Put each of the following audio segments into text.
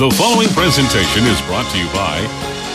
The following presentation is brought to you by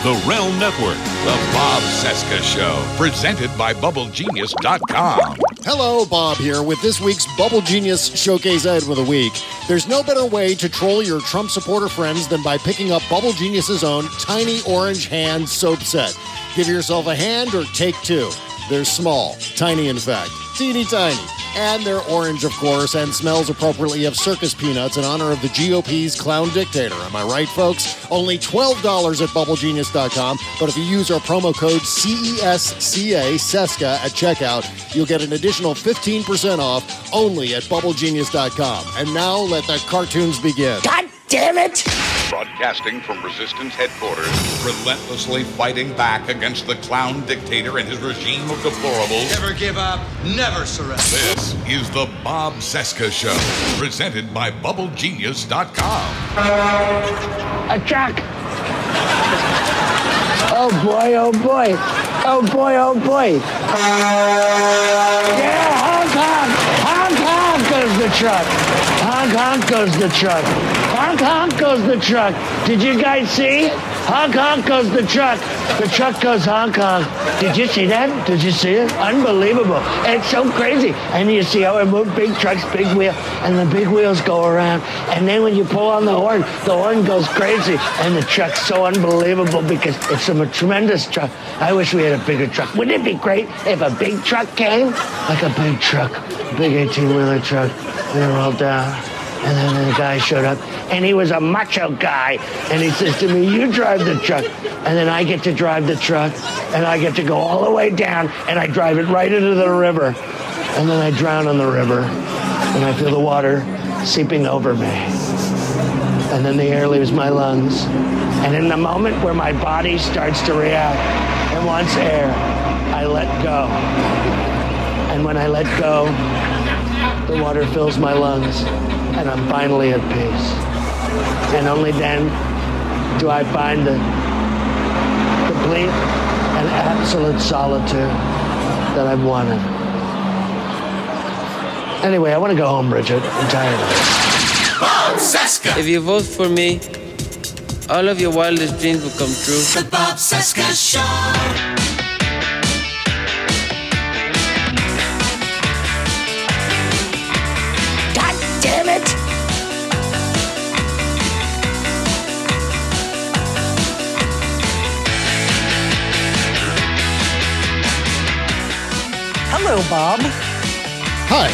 the Realm Network. The Bob Cesca Show, presented by BubbleGenius.com. Hello, Bob here with this week's Bubble Genius Showcase item of the week. There's no better way to troll your Trump supporter friends than by picking up Bubble Genius's own tiny orange hand soap set. Give yourself a hand or take two. They're small, tiny in fact, teeny tiny. And they're orange, of course, and smells appropriately of circus peanuts in honor of the GOP's clown dictator. Am I right, folks? Only $12 at BubbleGenius.com, but if you use our promo code CESCA, SESCA, at checkout, you'll get an additional 15% off only at BubbleGenius.com. And now let the cartoons begin. God damn it! Broadcasting from Resistance headquarters, relentlessly fighting back against the clown dictator and his regime of deplorables. Never give up, never surrender. This is the Bob Cesca Show, presented by BubbleGenius.com. A truck! Oh boy, oh boy. Oh boy, oh boy. Yeah, honk honk! Honk honk goes the truck. Honk honk goes the truck. Honk honk goes the truck. Did you guys see? Honk honk goes the truck. The truck goes honk honk. Did you see that? Did you see it? Unbelievable. It's so crazy. And you see how it moves big trucks, big wheel, and the big wheels go around. And then when you pull on the horn, the horn goes crazy. And the truck's so unbelievable because it's a tremendous truck. I wish we had a bigger truck. Wouldn't it be great if a big truck came? Like a big truck, big 18 wheeler truck. And it rolled down. And then the guy showed up, and he was a macho guy. And he says to me, You drive the truck. And then I get to drive the truck, and I get to go all the way down, and I drive it right into the river. And then I drown in the river, and I feel the water seeping over me. And then the air leaves my lungs. And in the moment where my body starts to react and wants air, I let go. And when I let go, the water fills my lungs, and I'm finally at peace. And only then do I find the complete and absolute solitude that I've wanted. Anyway, I want to go home, Bridget. I'm tired of it. Bob Cesca! If you vote for me, all of your wildest dreams will come true. The Bob Cesca Show. Hello, Bob. Hi.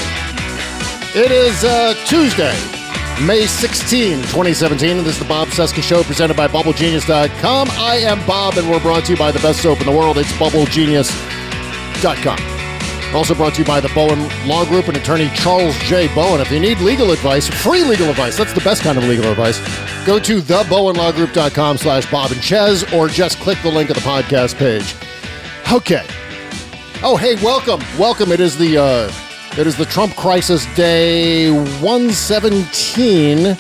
It is uh, Tuesday, May 16, 2017, and this is the Bob Cesca Show presented by BubbleGenius.com. I am Bob, and we're brought to you by the best soap in the world. It's BubbleGenius.com. Also brought to you by the Bowen Law Group and attorney Charles J. Bowen. If you need legal advice, free legal advice, that's the best kind of legal advice, go to thebowenlawgroup.com slash Bob and Ches or just click the link at the podcast page. Okay. Oh, hey, welcome, welcome. It is the uh, it is the Trump crisis day 117,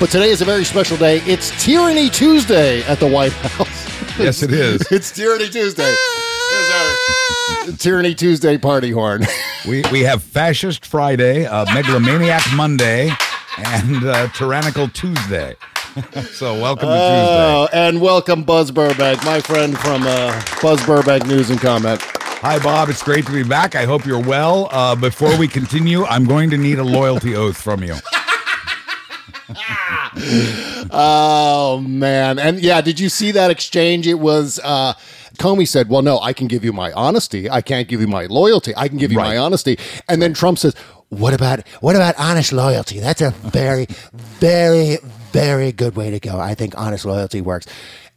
but today is a very special day. It's Tyranny Tuesday at the White House. Yes, it is. it's Tyranny Tuesday. Here's our Tyranny Tuesday party horn. We we have Fascist Friday, uh, Megalomaniac Monday, and uh, Tyrannical Tuesday. so welcome to Oh, Tuesday. and welcome Buzz Burbank, my friend from uh, Buzz Burbank News and Comment. Hi, Bob. It's great to be back. I hope you're well. Uh, before we continue, I'm going to need a loyalty oath from you. Oh man, and yeah, did you see that exchange? It was uh, Comey said, "Well, no, I can give you my honesty. I can't give you my loyalty. I can give you my honesty." And then Trump says, "What about what about honest loyalty? That's a very, very, very good way to go. I think honest loyalty works."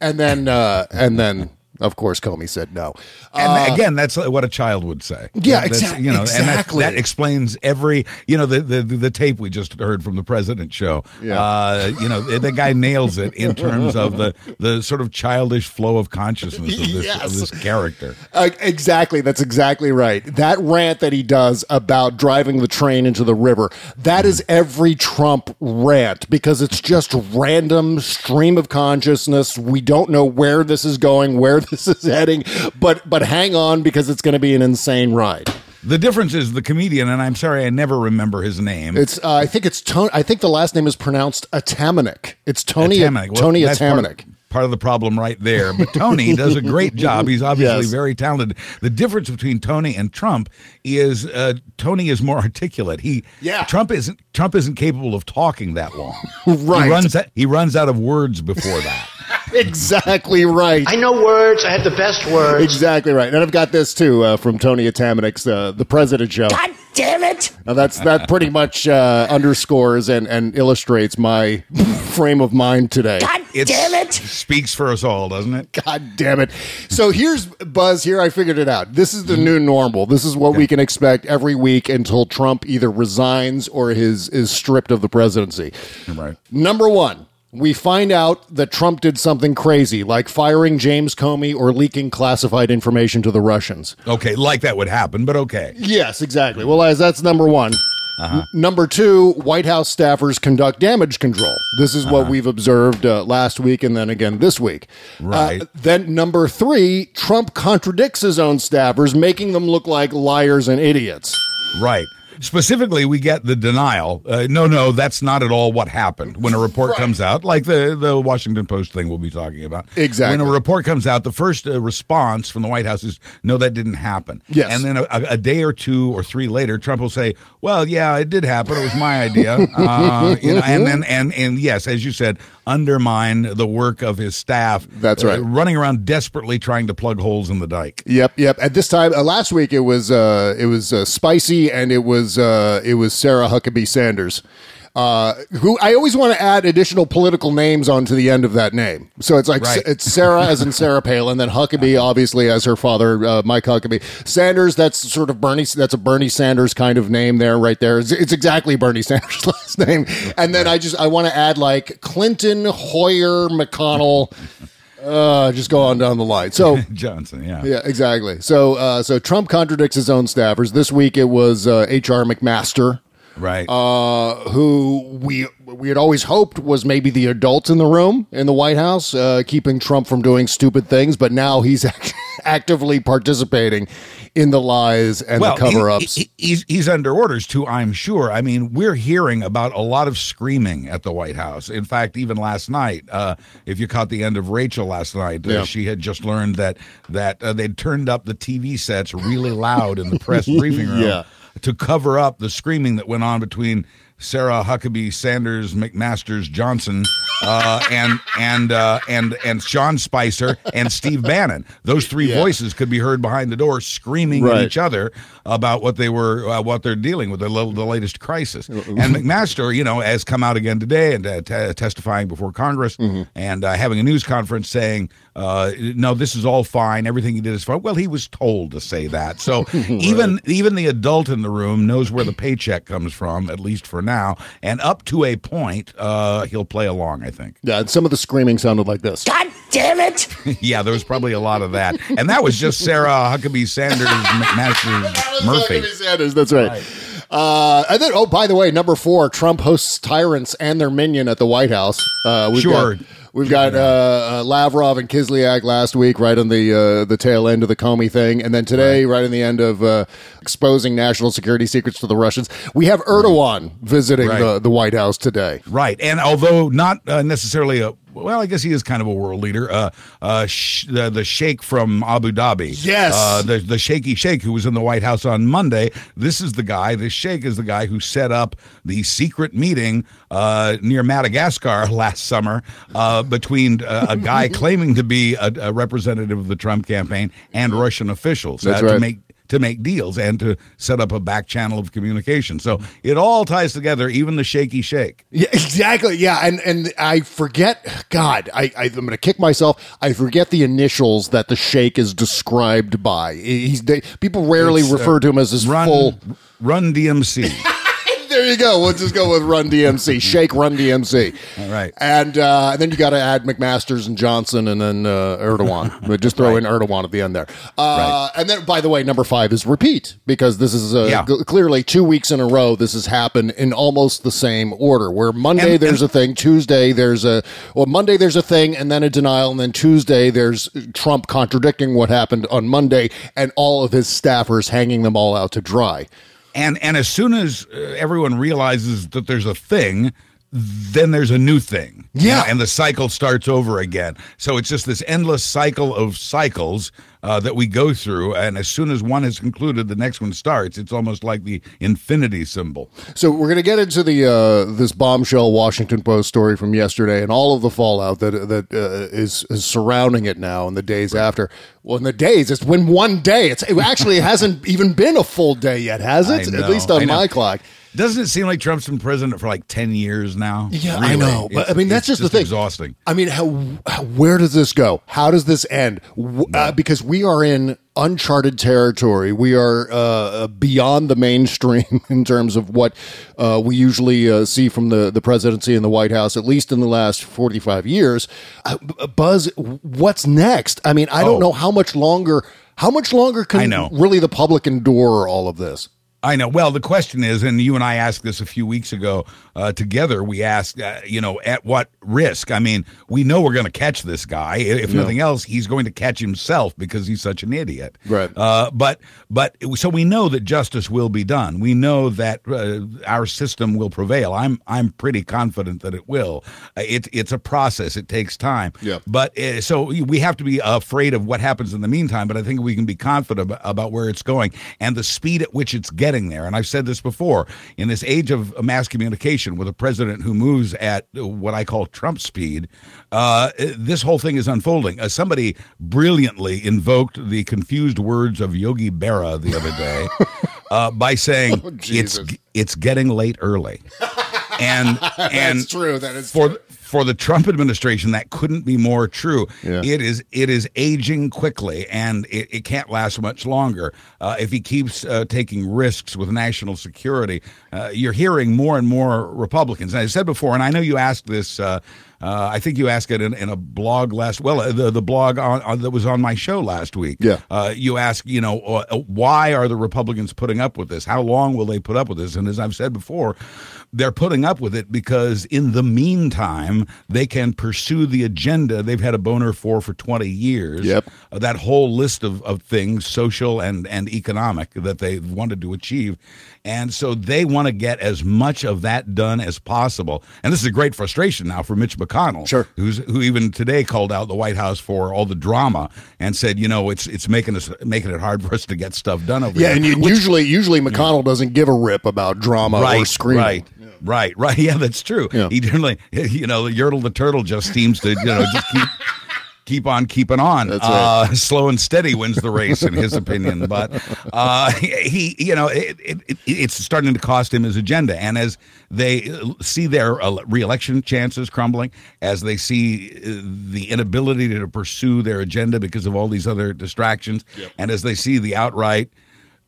And then uh, and then of course Comey said no. And again, that's what a child would say. Uh, Yeah, That's, exact- You know, exactly. and that, that explains every. You know, the, the the tape we just heard from the president show. Yeah. Uh, you know, the guy nails it in terms of the the sort of childish flow of consciousness of this Yes. of this character. Uh, exactly. That's exactly right. That rant that he does about driving the train into the river, that is every Trump rant because it's just random stream of consciousness. We don't know where this is going, where this is heading, but but hang on because it's going to be an insane ride. The difference is the comedian, and I'm sorry, I never remember his name. It's uh, I think it's Tony. I think the last name is pronounced Atamanuik. It's Tony Atamanuik. Well, Tony part- Atamanuik. Part of the problem right there. But Tony does a great job. He's obviously Yes. very talented. The difference between Tony and Trump is uh, Tony is more articulate. He Yeah. Trump isn't Trump isn't capable of talking that long. Right. He runs out, he runs out of words before that. exactly right. I know words. I have the best words. Exactly right. And I've got this too uh, from Tony Atamanuik's uh, The President Show. God damn it! Now that's that pretty much uh, underscores and, and illustrates my frame of mind today. God It's, damn it! Speaks for us all, doesn't it? God damn it. So here's Buzz. Here I figured it out. This is the new normal. This is what we can expect every week until Trump either resigns or his is stripped of the presidency. Right. Number one, we find out that Trump did something crazy, like firing James Comey or leaking classified information to the Russians. Okay, like that would happen, but okay. Yes, exactly. Well, as that's number one. Uh-huh. N- Number two, White House staffers conduct damage control. This is Uh-huh. what we've observed uh, last week and then again this week. Right. Uh, then number three, Trump contradicts his own staffers, making them look like liars and idiots. Right. Specifically, we get the denial. Uh, no, no, that's not at all what happened. When a report comes out, like the, the Washington Post thing we'll be talking about. Exactly. When a report comes out, the first uh, response from the White House is, no, that didn't happen. Yes. And then a, a day or two or three later, Trump will say, well, yeah, it did happen. It was my idea. Uh, you know, and then, and, and yes, as you said, undermine the work of his staff. That's uh, right. running around desperately trying to plug holes in the dike. Yep, yep. At this time uh, last week, it was uh, it was uh, spicy, and it was uh, it was Sarah Huckabee Sanders, uh, who I always want to add additional political names onto the end of that name. So it's like Right. it's Sarah as in Sarah Palin, then Huckabee obviously as her father, uh, Mike Huckabee. Sanders, that's sort of Bernie. That's a Bernie Sanders kind of name there, right there. It's, it's exactly Bernie Sanders' last name. And then I just I want to add like Clinton, Hoyer, McConnell. Uh, just go on down the line. So Johnson, yeah. yeah, exactly. So, uh, so Trump contradicts his own staffers. This week it was uh, H.R. McMaster, Right. uh, who we we had always hoped was maybe the adult in the room in the White House, uh, keeping Trump from doing stupid things. But now he's act- actively participating in the lies and the cover ups. he- he- he's, he's under orders too, I'm sure. I mean, we're hearing about a lot of screaming at the White House. In fact, even last night, uh, if you caught the end of Rachel last night, uh, she had just learned that that uh, they'd turned up the TV sets really loud in the press briefing room Yeah. To cover up the screaming that went on between Sarah Huckabee Sanders McMasters Johnson uh, and and uh, and and Sean Spicer and Steve Bannon. Those three Yeah. voices could be heard behind the door screaming Right. at each other about what they were uh, what they're dealing with the, the latest crisis. And McMaster, you know, has come out again today and uh, t- testifying before Congress and uh, having a news conference saying, uh, "No, this is all fine. Everything he did is fine." Well, he was told to say that. So even even the adult in the room knows where the paycheck comes from, at least for now, and up to a point, uh, he'll play along. I think. yeah, and some of the screaming sounded like this. God damn it! yeah, there was probably a lot of that, and that was just Sarah Huckabee Sanders McMaster Murphy. Huckabee Sanders, that's right. Uh, and then, oh, by the way, number four, Trump hosts tyrants and their minion at the White House. Uh, we've Sure. Got, we've got uh, uh, Lavrov and Kislyak last week, right on the uh, the tail end of the Comey thing, and then today, right, in the end of uh, exposing national security secrets to the Russians. We have Erdogan visiting Right. the, the White House today. Right, and although not uh, necessarily a well, I guess he is kind of a world leader. Uh, uh, sh- the, the sheikh from Abu Dhabi, Yes. uh, the the shaky sheikh who was in the White House on Monday. This is the guy. This sheikh is the guy who set up the secret meeting uh, near Madagascar last summer uh, between uh, a guy claiming to be a, a representative of the Trump campaign and Russian officials That's uh, to right. make to make deals and to set up a back channel of communication. So it all ties together, even the shaky shake. Yeah, exactly. Yeah, and and I forget. God, I, I I'm going to kick myself. I forget the initials that the sheikh is described by. He's they, people rarely It's, uh, refer to him as his Run, full. Run DMC. There you go. We'll just go with Run DMC. Sheikh Run DMC. All right. And, uh, and then you got to add McMaster's and Johnson and then uh, Erdogan. but just throw in Erdogan at the end there. Uh, And then, by the way, number five is repeat because this is uh, Yeah. g- clearly two weeks in a row. This has happened in almost the same order. Where Monday And- there's and- a thing, Tuesday there's a well Monday there's a thing, and then a denial, and then Tuesday there's Trump contradicting what happened on Monday, and all of his staffers hanging them all out to dry. And and as soon as uh, everyone realizes that there's a thing, then there's a new thing. You Yeah. know, and the cycle starts over again. So it's just this endless cycle of cycles uh, that we go through. And as soon as one is concluded, the next one starts. It's almost like the infinity symbol. So we're going to get into the uh, this bombshell Washington Post story from yesterday and all of the fallout that that uh, is, is surrounding it now and the days after. Well, in the days, it's when one day. It's it actually hasn't even been a full day yet, has it? At least on my clock. Doesn't it seem like Trump's been president for like 10 years now? Yeah, I Really? know. But I mean, that's it's just, the thing. exhausting. I mean, how, how where does this go? How does this end? Uh, because we are in uncharted territory. We are uh, beyond the mainstream in terms of what uh, we usually uh, see from the, the presidency and the White House, at least in the last 45 years. Uh, Buzz, what's next? I mean, I don't Oh. know how much longer. How much longer can I know. really the public endure all of this? I know. Well, the question is, and you and I asked this a few weeks ago uh, together. We asked, uh, you know, at what risk? I mean, we know we're going to catch this guy. If nothing else, he's going to catch himself because he's such an idiot. Right. Uh, but but so we know that justice will be done. We know that uh, our system will prevail. I'm I'm pretty confident that it will. Uh, it, it's a process. It takes time. Yeah. But uh, so we have to be afraid of what happens in the meantime. But I think we can be confident about where it's going and the speed at which it's getting there. And I've said this before in this age of mass communication with a president who moves at what I call Trump speed, uh, this whole thing is unfolding. Uh, somebody brilliantly invoked the confused words of Yogi Berra the other day uh, by saying it's it's getting late early. And and true. That is for for the Trump administration, that couldn't be more true. Yeah. It is it is aging quickly, and it, it can't last much longer. Uh, if he keeps uh, taking risks with national security, uh, you're hearing more and more Republicans. And I said before, and I know you asked this. Uh, uh, I think you asked it in, in a blog last. Well, uh, the the blog on, on that was on my show last week. Yeah. Uh, you asked, you know, uh, why are the Republicans putting up with this? How long will they put up with this? And as I've said before, they're putting up with it because in the meantime, they can pursue the agenda they've had a boner for for 20 years. Yep. Uh, that whole list of, of things, social and, and economic, that they wanted to achieve. And so they want to get as much of that done as possible. And this is a great frustration now for Mitch McConnell, Sure. who's who even today called out the White House for all the drama and said, you know, it's it's making us making it hard for us to get stuff done over Yeah, here. and Which- usually usually McConnell doesn't give a rip about drama or right, screaming. right, right, right. Yeah, that's true. Yeah. He generally, you know, the Yertle the turtle just seems to, you know, just keep. Keep on keeping on. That's right. uh, slow and steady wins the race, in his opinion. But uh, he, you know, it, it, it, it's starting to cost him his agenda. And as they see their uh, reelection chances crumbling, as they see uh, the inability to pursue their agenda because of all these other distractions, and as they see the outright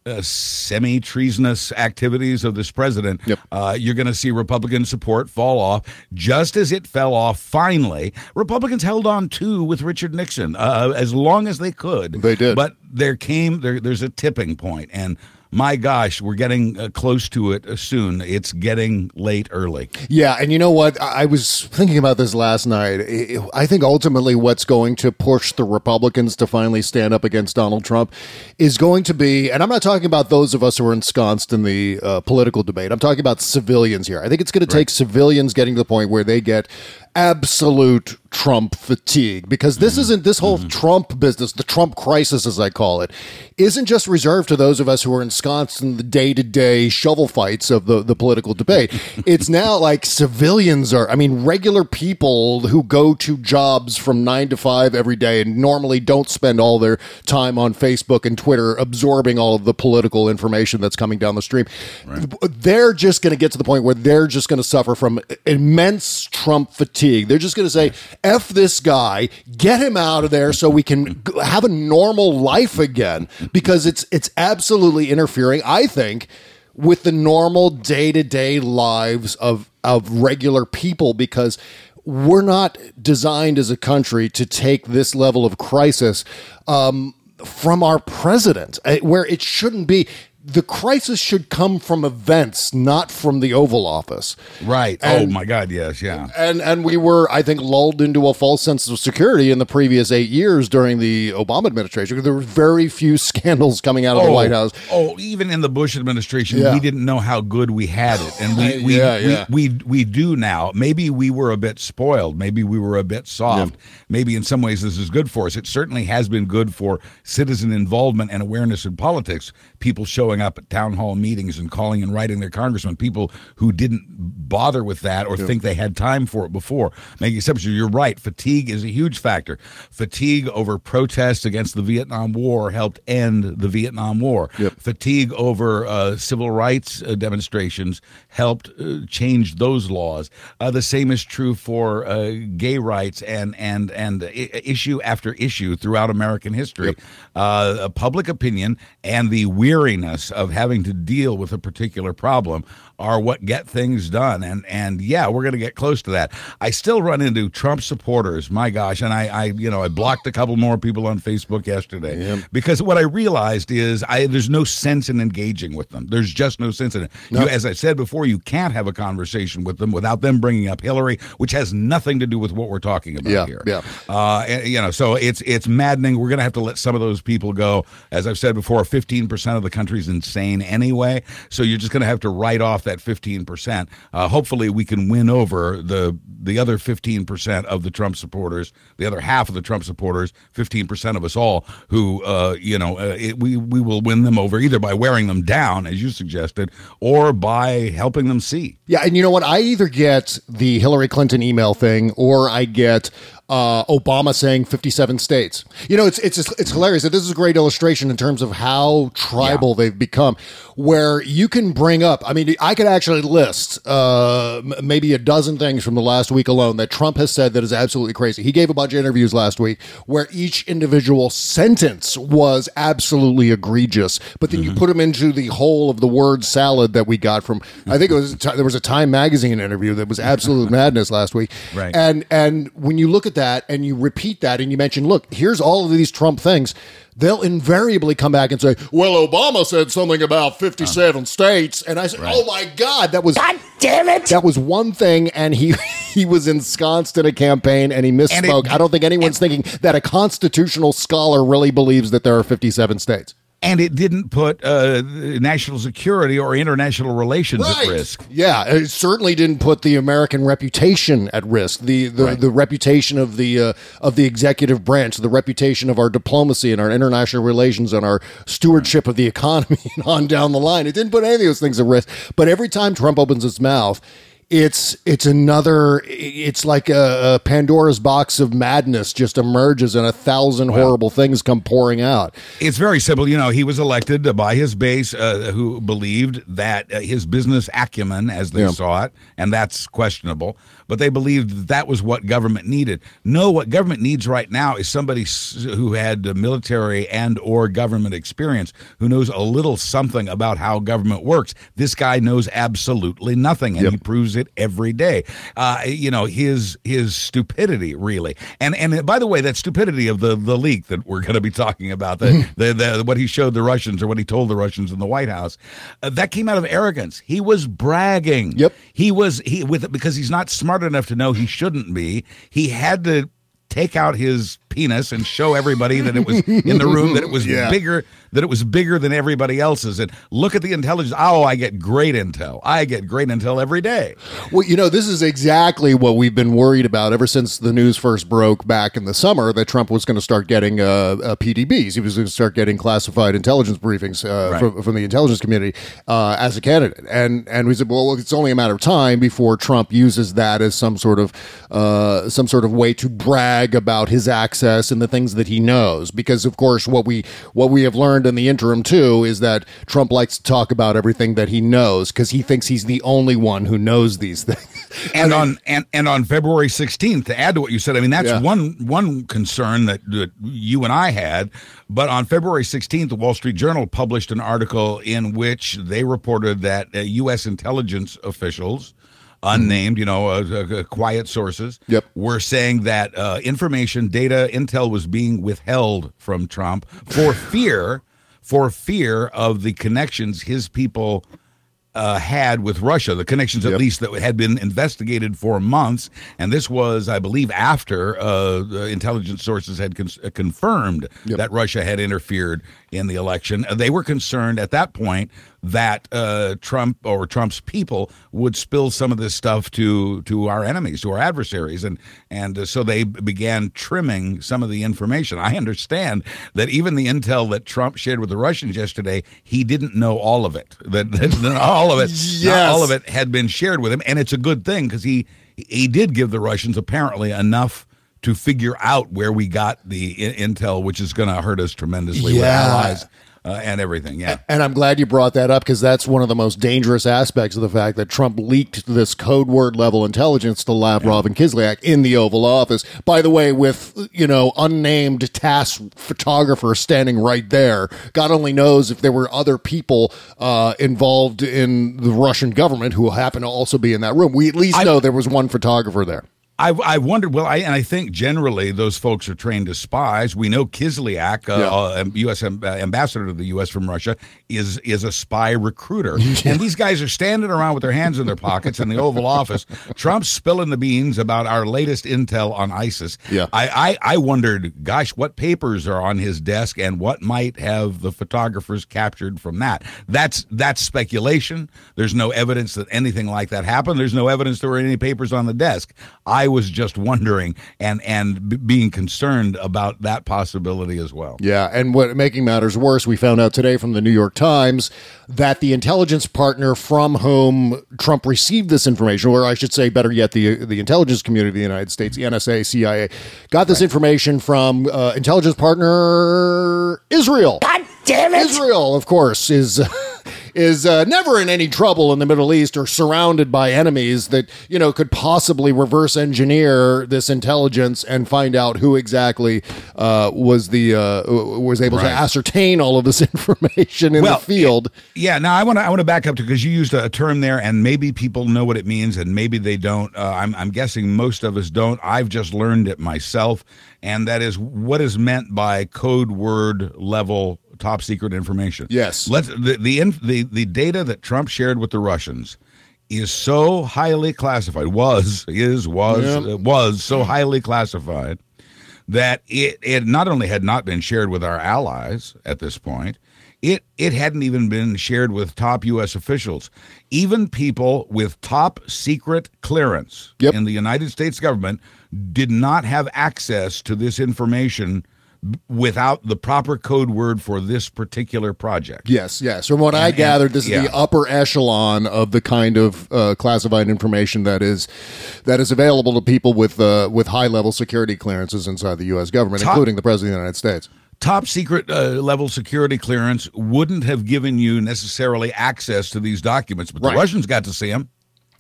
uh, semi treasonous activities of this president, Yep. uh, you're going to see Republican support fall off just as it fell off finally. Republicans held on too with Richard Nixon uh, as long as they could. They did. But there came, there, there's a tipping point, and my gosh, we're getting uh, close to it uh, soon. It's getting late early. Yeah, and you know what? I I was thinking about this last night. I- I think ultimately what's going to push the Republicans to finally stand up against Donald Trump is going to be, and I'm not talking about those of us who are ensconced in the uh, political debate. I'm talking about civilians here. I think it's going to take civilians getting to the point where they get absolute Trump fatigue because this isn't this whole mm-hmm. Trump business, the Trump crisis, as I call it, isn't just reserved to those of us who are ensconced in the day to day shovel fights of the, the political debate. it's now like civilians are, I mean, regular people who go to jobs from nine to five every day and normally don't spend all their time on Facebook and Twitter absorbing all of the political information that's coming down the stream. They're just going to get to the point where they're just going to suffer from immense Trump fatigue. They're just going to say, F this guy, get him out of there so we can have a normal life again because it's it's absolutely interfering, I think, with the normal day to day lives of of regular people because we're not designed as a country to take this level of crisis um, from our president, uh, where it shouldn't be. The crisis should come from events, not from the Oval Office. Right. Oh and- oh my God. Yes. Yeah. And and we were, I think, lulled into a false sense of security in the previous eight years during the Obama administration. There were very few scandals coming out of the oh, White House. Oh, even in the Bush administration, Yeah. we didn't know how good we had it, and we uh, we, Yeah, yeah. we, we we do now. Maybe we were a bit spoiled. Maybe we were a bit soft. Maybe in some ways this is good for us. It certainly has been good for citizen involvement and awareness in politics. People showing up at town hall meetings and calling and writing their congressman. People who didn't bother with that or think they had time for it before. Making exceptions. You're right. Fatigue is a huge factor. Fatigue over protests against the Vietnam War helped end the Vietnam War. Fatigue over uh, civil rights uh, demonstrations helped uh, change those laws. Uh, the same is true for uh, gay rights and and and I- issue after issue throughout American history. Uh, public opinion and the weariness of having to deal with a particular problem are what get things done. And and yeah, we're going to get close to that. I still run into Trump supporters. My gosh, and I, I you know I blocked a couple more people on Facebook yesterday because what I realized is I there's no sense in engaging with them. There's just no sense in it. You, as I said before, you can't have a conversation with them without them bringing up Hillary, which has nothing to do with what we're talking about Yeah, here. yeah. Uh, and, you know, so it's it's maddening. We're going to have to let some of those people go. As I've said before, 15% of the country's insane anyway. So you're just going to have to write off that 15%. Uh, hopefully, we can win over the the other 15% of the Trump supporters, the other half of the Trump supporters, 15% of us all, who uh, you know, uh, it, we we will win them over either by wearing them down, as you suggested, or by helping them see. Yeah, and you know what? I either get the Hillary Clinton email thing, or I get uh, Obama saying 57 states. You know, it's it's it's hilarious. This is a great illustration in terms of how tribal they've become, where you can bring up. I mean, I could actually list uh, maybe a dozen things from the last week alone that Trump has said that is absolutely crazy. He gave a bunch of interviews last week where each individual sentence was absolutely egregious, but then you put them into the whole of the word salad that we got from. I think it was there was a Time magazine interview that was absolute madness last week. Right. And and when you look at that and you repeat that and you mention, look, here's all of these Trump things, they'll invariably come back and say, well, Obama said something about 57 states. And I said, oh my God, that was. God damn it. That was one thing. And he, he was ensconced in a campaign and he misspoke. it- I don't think anyone's thinking that a constitutional scholar really believes that there are 57 states. And it didn't put uh, national security or international relations at risk. Yeah, it certainly didn't put the American reputation at risk. The the, the reputation of the uh, of the executive branch, the reputation of our diplomacy and our international relations and our stewardship of the economy and on down the line. It didn't put any of those things at risk. But every time Trump opens his mouth, it's it's another it's like a, a Pandora's box of madness just emerges and a thousand horrible things come pouring out. It's very simple. You know, he was elected by his base uh, who believed that uh, his business acumen, as they Yeah. saw it, and that's questionable, but they believed that, that was what government needed. No, what government needs right now is somebody who had uh, military and or government experience, who knows a little something about how government works. This guy knows absolutely nothing, and he proves it every day. Uh, you know, his his stupidity really, and and by the way, that stupidity of the the leak that we're going to be talking about, the, the the what he showed the Russians or what he told the Russians in the White House, uh, that came out of arrogance. He was bragging. Yep. He was he with it because he's not smart enough to know he shouldn't be. He had to take out his penis and show everybody that it was in the room that it was Yeah. bigger that it was bigger than everybody else's and look at the intelligence oh i get great intel i get great intel every day Well, you know, this is exactly what we've been worried about ever since the news first broke back in the summer that Trump was going to start getting uh, uh, PDBs. He was going to start getting classified intelligence briefings uh, Right. from, from the intelligence community uh, as a candidate. And and we said, well, it's only a matter of time before Trump uses that as some sort of uh, some sort of way to brag about his access and the things that he knows. Because of course, what we what we have learned learned in the interim too is that Trump likes to talk about everything that he knows because he thinks he's the only one who knows these things. And on and, and on February 16th, to add to what you said, I mean that's Yeah. one one concern that, that you and I had. But on February 16th, the Wall Street Journal published an article in which they reported that uh, U.S. intelligence officials, unnamed, you know, uh, uh, quiet sources, Yep. were saying that uh, information, data, intel was being withheld from Trump for fear, for fear of the connections his people uh, had with Russia, the connections at Yep. least that had been investigated for months. And this was, I believe, after uh, the intelligence sources had con- uh, confirmed Yep. that Russia had interfered in the election. They were concerned at that point that uh, Trump or Trump's people would spill some of this stuff to to our enemies, to our adversaries, and and uh, so they began trimming some of the information. I understand that even the intel that Trump shared with the Russians yesterday, he didn't know all of it. That, that all of it, not Yes. all of it had been shared with him, and it's a good thing because he he did give the Russians apparently enough to figure out where we got the intel, which is going to hurt us tremendously with allies uh, and everything. Yeah. And I'm glad you brought that up because that's one of the most dangerous aspects of the fact that Trump leaked this code word level intelligence to Lavrov and Kislyak in the Oval Office. By the way, with, you know, unnamed TASS photographer standing right there. God only knows if there were other people uh, involved in the Russian government who happen to also be in that room. We at least I- know there was one photographer there. I I wondered. Well, I and I think generally those folks are trained as spies. We know Kislyak, uh, Yeah. uh, U.S. Am- uh, ambassador to the U.S. from Russia, is is a spy recruiter. And these guys are standing around with their hands in their pockets in the Oval Office. Trump's spilling the beans about our latest intel on ISIS. Yeah. I, I I wondered, gosh, what papers are on his desk, and what might have the photographers captured from that? That's that's speculation. There's no evidence that anything like that happened. There's no evidence there were any papers on the desk. I was just wondering and and b- being concerned about that possibility as well. Yeah, and what making matters worse, we found out today from the New York Times that the intelligence partner from whom Trump received this information, or I should say, better yet, the the intelligence community of the United States, the NSA, CIA, got this information from uh, intelligence partner Israel. God damn it! Israel, of course, is. Is uh, never in any trouble in the Middle East or surrounded by enemies that you know could possibly reverse engineer this intelligence and find out who exactly uh, was the uh, was able to ascertain all of this information in Well, the field. Yeah, now I want to I want to back up to because you used a, term there, and maybe people know what it means, and maybe they don't. Uh, I'm I'm guessing most of us don't. I've just learned it myself, and that is what is meant by code word level top secret information. Yes. Let's the the inf- the the data that Trump shared with the Russians is so highly classified was is was Yeah. uh, was so highly classified that it, it not only had not been shared with our allies at this point, it it hadn't even been shared with top U.S. officials, even people with top secret clearance Yep. in the United States government did not have access to this information without the proper code word for this particular project. Yes, yes. From what I And- gathered, this yeah. is the upper echelon of the kind of uh, classified information that is that is available to people with uh, with high level security clearances inside the U.S. government, Top- including the president of the United States. top secret uh, level security clearance wouldn't have given you necessarily access to these documents, but Right. the Russians got to see them.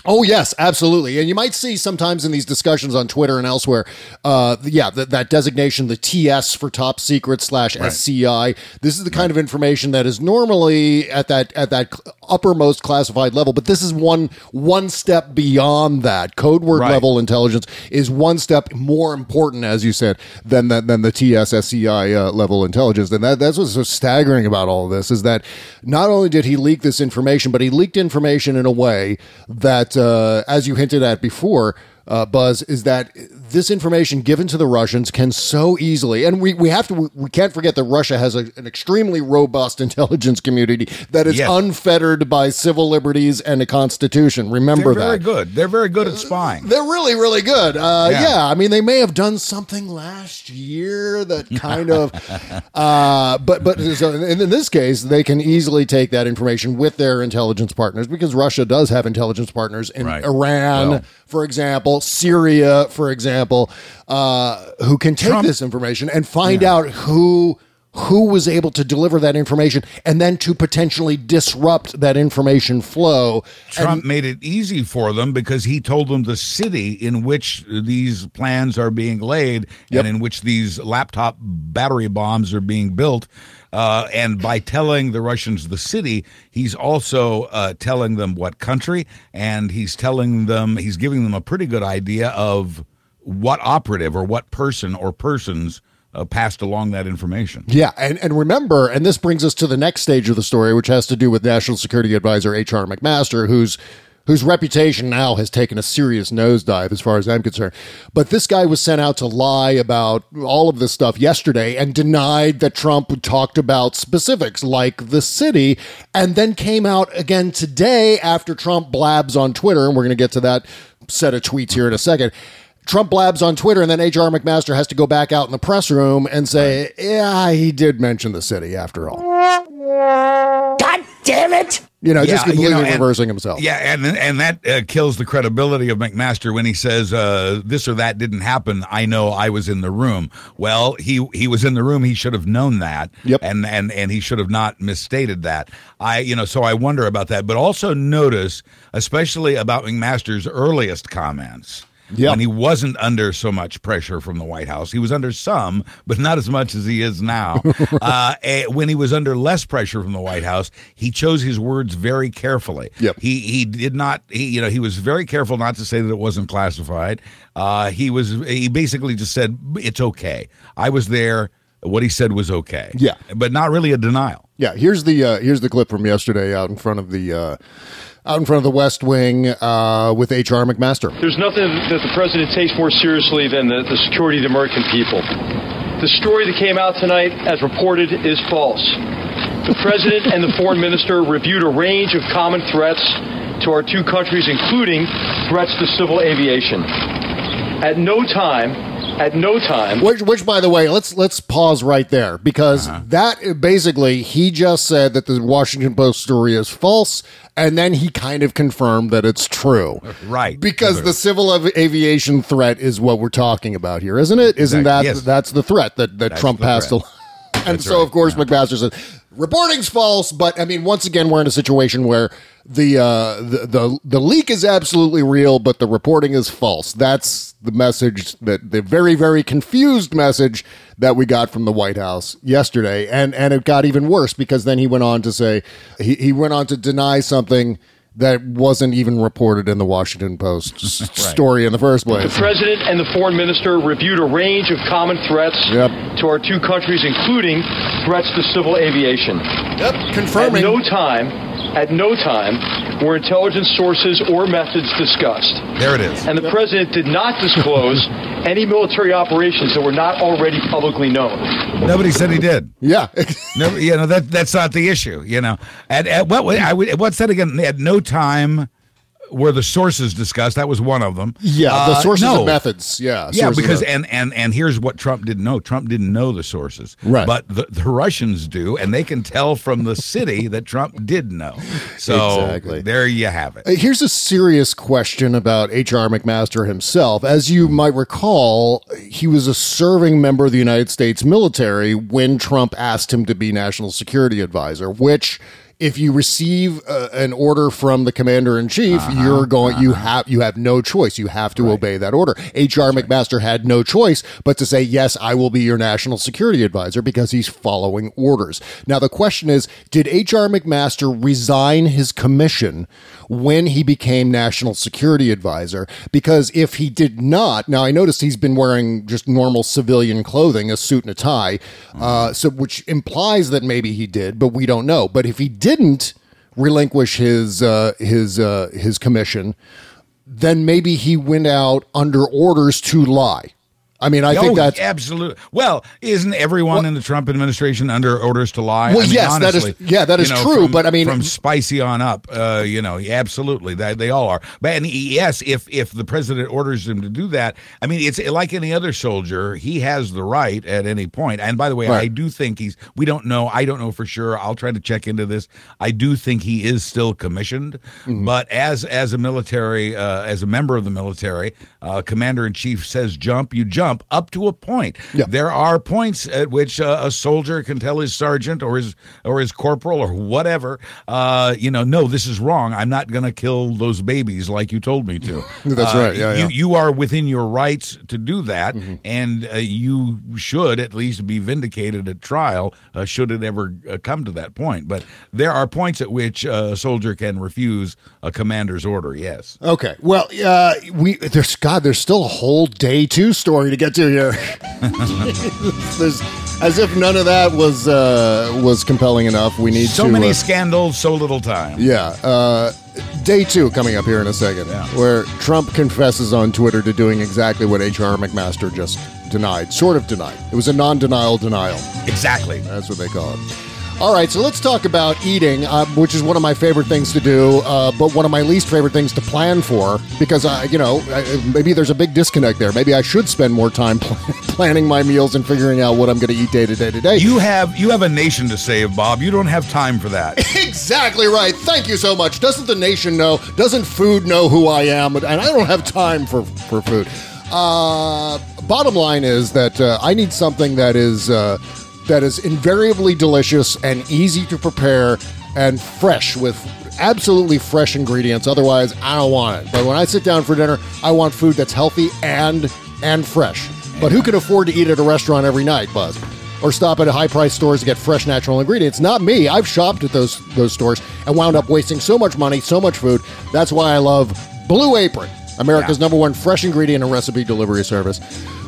Oh yes, absolutely. And you might see sometimes in these discussions on Twitter and elsewhere, uh, yeah, that, that designation, the TS for top secret slash SCI. This is the kind of information that is normally at that at that uppermost classified level, but this is one one step beyond that. Code word Right. level intelligence is one step more important, as you said, than that than the TS SCI uh, level intelligence. And that that's what's so staggering about all of this is that not only did he leak this information, but he leaked information in a way that, uh, as you hinted at before, uh, Buzz, is that this information given to the Russians can so easily, and we, we have to, we can't forget that Russia has a, an extremely robust intelligence community that is Yes. unfettered by civil liberties and a constitution. Remember They're very good. They're very good at spying. They're really, really good. Uh, yeah. Yeah. I mean, they may have done something last year that kind of, uh, but but so in, in this case, they can easily take that information with their intelligence partners because Russia does have intelligence partners in Right. Iran, Well- for example, Syria, for example, uh, who can take Trump- this information and find out who who was able to deliver that information and then to potentially disrupt that information flow. Trump made it easy for them because he told them the city in which these plans are being laid Yep. and in which these laptop battery bombs are being built. Uh, and by telling the Russians the city, he's also uh, telling them what country, and he's telling them, he's giving them a pretty good idea of what operative or what person or persons uh, passed along that information. Yeah, and, and remember, and this brings us to the next stage of the story, which has to do with National Security Advisor H.R. McMaster, who's whose reputation now has taken a serious nosedive as far as I'm concerned. But this guy was sent out to lie about all of this stuff yesterday and denied that Trump talked about specifics like the city, and then came out again today after Trump blabs on Twitter, and we're going to get to that set of tweets here in a second. Trump blabs on Twitter, and then H.R. McMaster has to go back out in the press room and say, "Yeah, he did mention the city after all." God damn it! You know, just Yeah, you completely know, and- reversing himself. Yeah, and and that uh, kills the credibility of McMaster when he says uh, this or that didn't happen. I know I was in the room. Well, he he was in the room. He should have known that. Yep. And and and he should have not misstated that. I you know so I wonder about that. But also notice, especially about McMaster's earliest comments. Yep. When he wasn't under so much pressure from the White House, he was under some, but not as much as he is now. uh, eh, when he was under less pressure from the White House, he chose his words very carefully. Yep. He he did not. He you know he was very careful not to say that it wasn't classified. Uh, he was he basically just said it's okay. I was there. What he said was okay. Yeah. but not really a denial. Yeah, here's the uh, here's the clip from yesterday out in front of the uh, out in front of the West Wing uh, with H.R. McMaster. There's nothing that the president takes more seriously than the, the security of the American people. The story that came out tonight, as reported, is false. The president and the foreign minister reviewed a range of common threats to our two countries, including threats to civil aviation. At no time, at no time, Which, which, by the way, let's let's pause right there because that uh, basically he just said that the Washington Post story is false, and then he kind of confirmed that it's true. Right. Because the civil av- aviation threat is what we're talking about here, isn't it? Isn't that yes. that's the threat that, that That's Trump the passed threat. along? And That's so, right, of course, McMaster said, reporting's false. But I mean, once again, we're in a situation where the, uh, the the the leak is absolutely real, but the reporting is false. That's the message that the very very confused message that we got from the White House yesterday, and and it got even worse because then he went on to say he he went on to deny something. That wasn't even reported in the Washington Post s- story in the first place. the president and the foreign minister reviewed a range of common threats Yep. to our two countries, including threats to civil aviation. Yep, At confirming. no time, at no time were intelligence sources or methods discussed. There it is. And the president did not disclose any military operations that were not already publicly known. Nobody said he did. yeah, No, you know that that's not the issue. You know, at, at what I what's that again? At no time were the sources discussed. That was one of them. yeah. The Uh, sources no. and methods. Yeah, Yeah, because and and and here's what Trump didn't know. Trump didn't know the sources, Right. But the, the Russians do, and they can tell from the city that Trump did know. So Exactly. there you have it. Uh, Here's a serious question about H.R. McMaster himself. As you might recall, he was a serving member of the United States military when Trump asked him to be national security advisor, which if you receive uh, an order from the commander in chief, you're going you have you have no choice. You have to obey that order. H.R. McMaster had no choice but to say, "Yes, I will be your national security advisor" because he's following orders. Now the question is, did H.R. McMaster resign his commission when he became national security advisor? Because if he did not, now I noticed he's been wearing just normal civilian clothing, a suit and a tie, uh, so which implies that maybe he did, but we don't know. But if he didn't relinquish his uh, his uh, his commission, then maybe he went out under orders to lie. I mean, I think oh, that's absolutely. Well, isn't everyone in the Trump administration under orders to lie? Well, I mean, yes, that is- yeah, that is you know, true, from- but I mean- from spicy on up, uh, you know, absolutely, they, they all are. But and yes, if if the president orders him to do that, I mean, it's like any other soldier; he has the right at any point. And by the way, Right. I do think he's. We don't know. I don't know for sure. I'll try to check into this. I do think he is still commissioned, Mm-hmm. but as as a military, uh, as a member of the military, uh, commander in chief says jump, you jump. Jump up to a point. Yeah. There are points at which uh, a soldier can tell his sergeant or his or his corporal or whatever, uh, you know, no, this is wrong. I'm not going to kill those babies like you told me to. That's Uh, right. Yeah, you yeah. you are within your rights to do that, Mm-hmm. and uh, you should at least be vindicated at trial, uh, should it ever uh, come to that point. But there are points at which a soldier can refuse a commander's order. Yes. Okay. Well, uh, we there's God. There's still a whole day two story to get to here. there's as if none of that was uh, was compelling enough. We need So to, many uh, scandals, so little time. yeah. Uh, day two coming up here in a second, Yeah. where Trump confesses on Twitter to doing exactly what H.R. McMaster just denied, sort of denied. It was a non-denial denial. Exactly. That's what they call it. All right, so let's talk about eating, uh, which is one of my favorite things to do, uh, but one of my least favorite things to plan for because, I, you know, I, maybe there's a big disconnect there. Maybe I should spend more time pl- planning my meals and figuring out what I'm going to eat day to day to day. You have you have a nation to save, Bob. You don't have time for that. exactly right. Thank you so much. Doesn't the nation know? Doesn't food know who I am? And I don't have time for for food. Uh, bottom line is that uh, I need something that is uh, that is invariably delicious and easy to prepare and fresh with absolutely fresh ingredients. Otherwise, I don't want it. But when I sit down for dinner, I want food that's healthy and and fresh. But who can afford to eat at a restaurant every night, Buzz? or stop at a high price stores to get fresh natural ingredients. Not me. I've shopped at those those stores and wound up wasting so much money, so much food. That's why I love Blue Apron, America's number one fresh ingredient and recipe delivery service.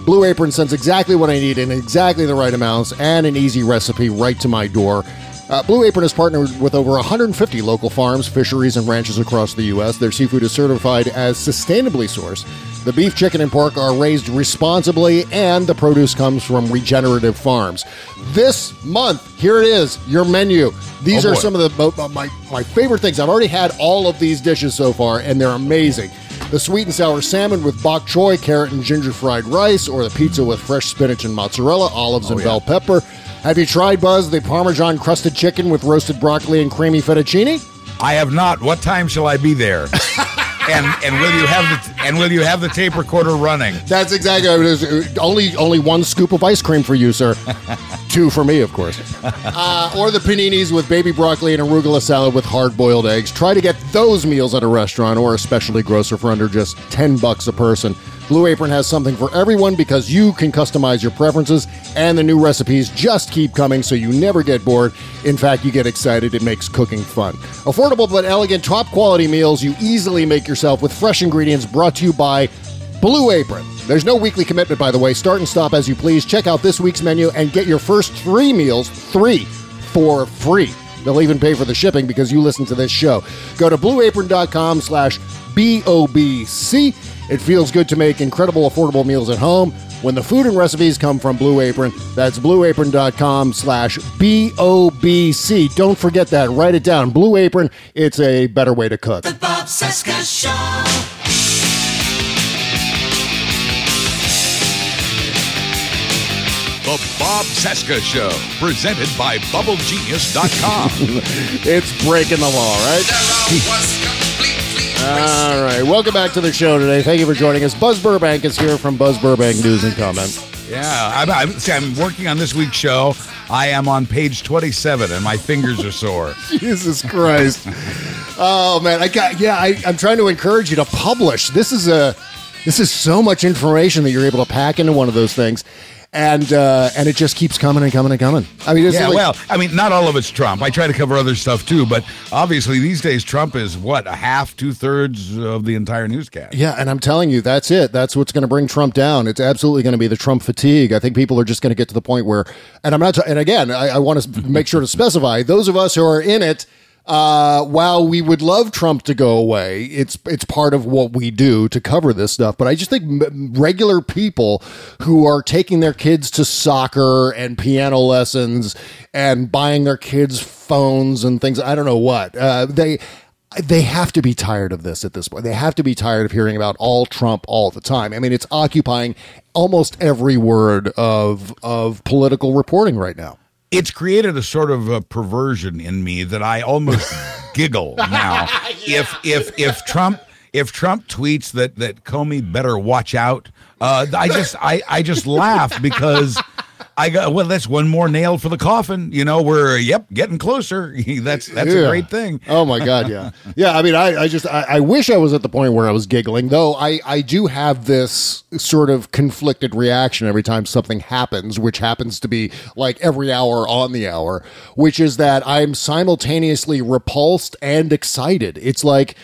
Blue Apron sends exactly what I need in exactly the right amounts and an easy recipe right to my door. Uh, Blue Apron has partnered with over 150 local farms, fisheries, and ranches across the U.S. Their seafood is certified as sustainably sourced. The beef, chicken, and pork are raised responsibly, and the produce comes from regenerative farms. This month, here it is, your menu. These Oh, are some of the my my favorite things. I've already had all of these dishes so far, and they're amazing. The sweet and sour salmon with bok choy, carrot, and ginger fried rice, or the pizza with fresh spinach and mozzarella, olives, and bell pepper. Have you tried Buzz the Parmesan crusted chicken with roasted broccoli and creamy fettuccine? I have not. What time shall I be there? and and will you have the and will you have the tape recorder running? That's exactly what it is. Only only one scoop of ice cream for you, sir. Two for me, of course. Uh, or the paninis with baby broccoli and arugula salad with hard-boiled eggs. Try to get those meals at a restaurant or a specialty grocer for under just ten bucks a person. Blue Apron has something for everyone because you can customize your preferences, and the new recipes just keep coming, so you never get bored. In fact, you get excited. It makes cooking fun. Affordable but elegant, top quality meals you easily make yourself with fresh ingredients brought to you by Blue Apron. There's no weekly commitment, by the way. Start and stop as you please. Check out this week's menu and get your first three meals, three, for free. They'll even pay for the shipping because you listen to this show. Go to blueapron.com slash B-O-B-C. It feels good to make incredible, affordable meals at home when the food and recipes come from Blue Apron. That's blueapron.com slash B-O-B-C. Don't forget that. Write it down. Blue Apron, it's a better way to cook. The Bob Cesca Show. The Bob Cesca Show, presented by BubbleGenius.com. It's breaking the law, right? All right. Welcome back to the show today. Thank you for joining us. Buzz Burbank is here from Buzz Burbank News and Comment. Yeah, I'm, I'm, see, I'm working on this week's show. I am on page 27, and my fingers are sore. Jesus Christ. Oh man, I got yeah, I, I'm trying to encourage you to publish. This is a this is so much information that you're able to pack into one of those things. And uh, and it just keeps coming and coming and coming. I mean, Yeah, like- well, I mean, not all of it's Trump. I try to cover other stuff too, but obviously these days Trump is what a half, two thirds of the entire newscast. Yeah, and I'm telling you, that's it. That's what's going to bring Trump down. It's absolutely going to be the Trump fatigue. I think people are just going to get to the point where, and I'm not, t- and again, I, I want to make sure to specify those of us who are in it. Uh, while we would love Trump to go away, it's it's part of what we do to cover this stuff. But I just think regular people who are taking their kids to soccer and piano lessons and buying their kids phones and things, I don't know what uh, they they have to be tired of this at this point. They have to be tired of hearing about all Trump all the time. I mean, it's occupying almost every word of of political reporting right now. It's created a sort of a perversion in me that I almost giggle now. If if if Trump if Trump tweets that that Comey better watch out, uh, I just I I just laugh because. I got well. That's one more nail for the coffin. You know, we're yep getting closer. that's that's Yeah. a great thing. Oh my god, yeah, yeah. I mean, I, I just I, I wish I was at the point where I was giggling. Though I I do have this sort of conflicted reaction every time something happens, which happens to be like every hour on the hour, which is that I'm simultaneously repulsed and excited. It's like.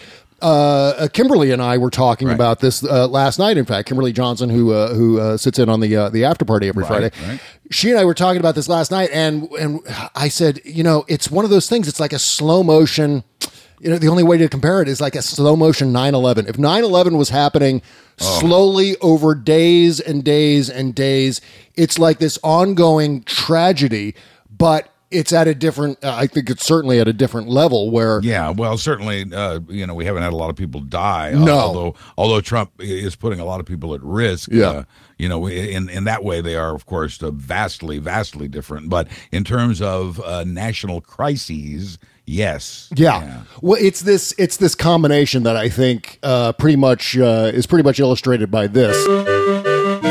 Uh, Kimberly and I were talking about this uh, last night. In fact, Kimberly Johnson, who uh, who uh, sits in on the uh, the after party every Friday, right. she and I were talking about this last night, and and I said, you know, it's one of those things. It's like a slow motion. You know, the only way to compare it is like a slow motion 9/11. If 9/11 was happening slowly over days and days and days, it's like this ongoing tragedy, but it's at a different. Uh, I think it's certainly at a different level where Yeah, well, certainly, uh, you know, we haven't had a lot of people die. No. although although Trump is putting a lot of people at risk. Yeah. uh, you know, in in that way, they are, of course, uh, vastly, vastly different. But in terms of uh, national crises, yes, Yeah. Well, it's this it's this combination that I think uh, pretty much uh, is pretty much illustrated by this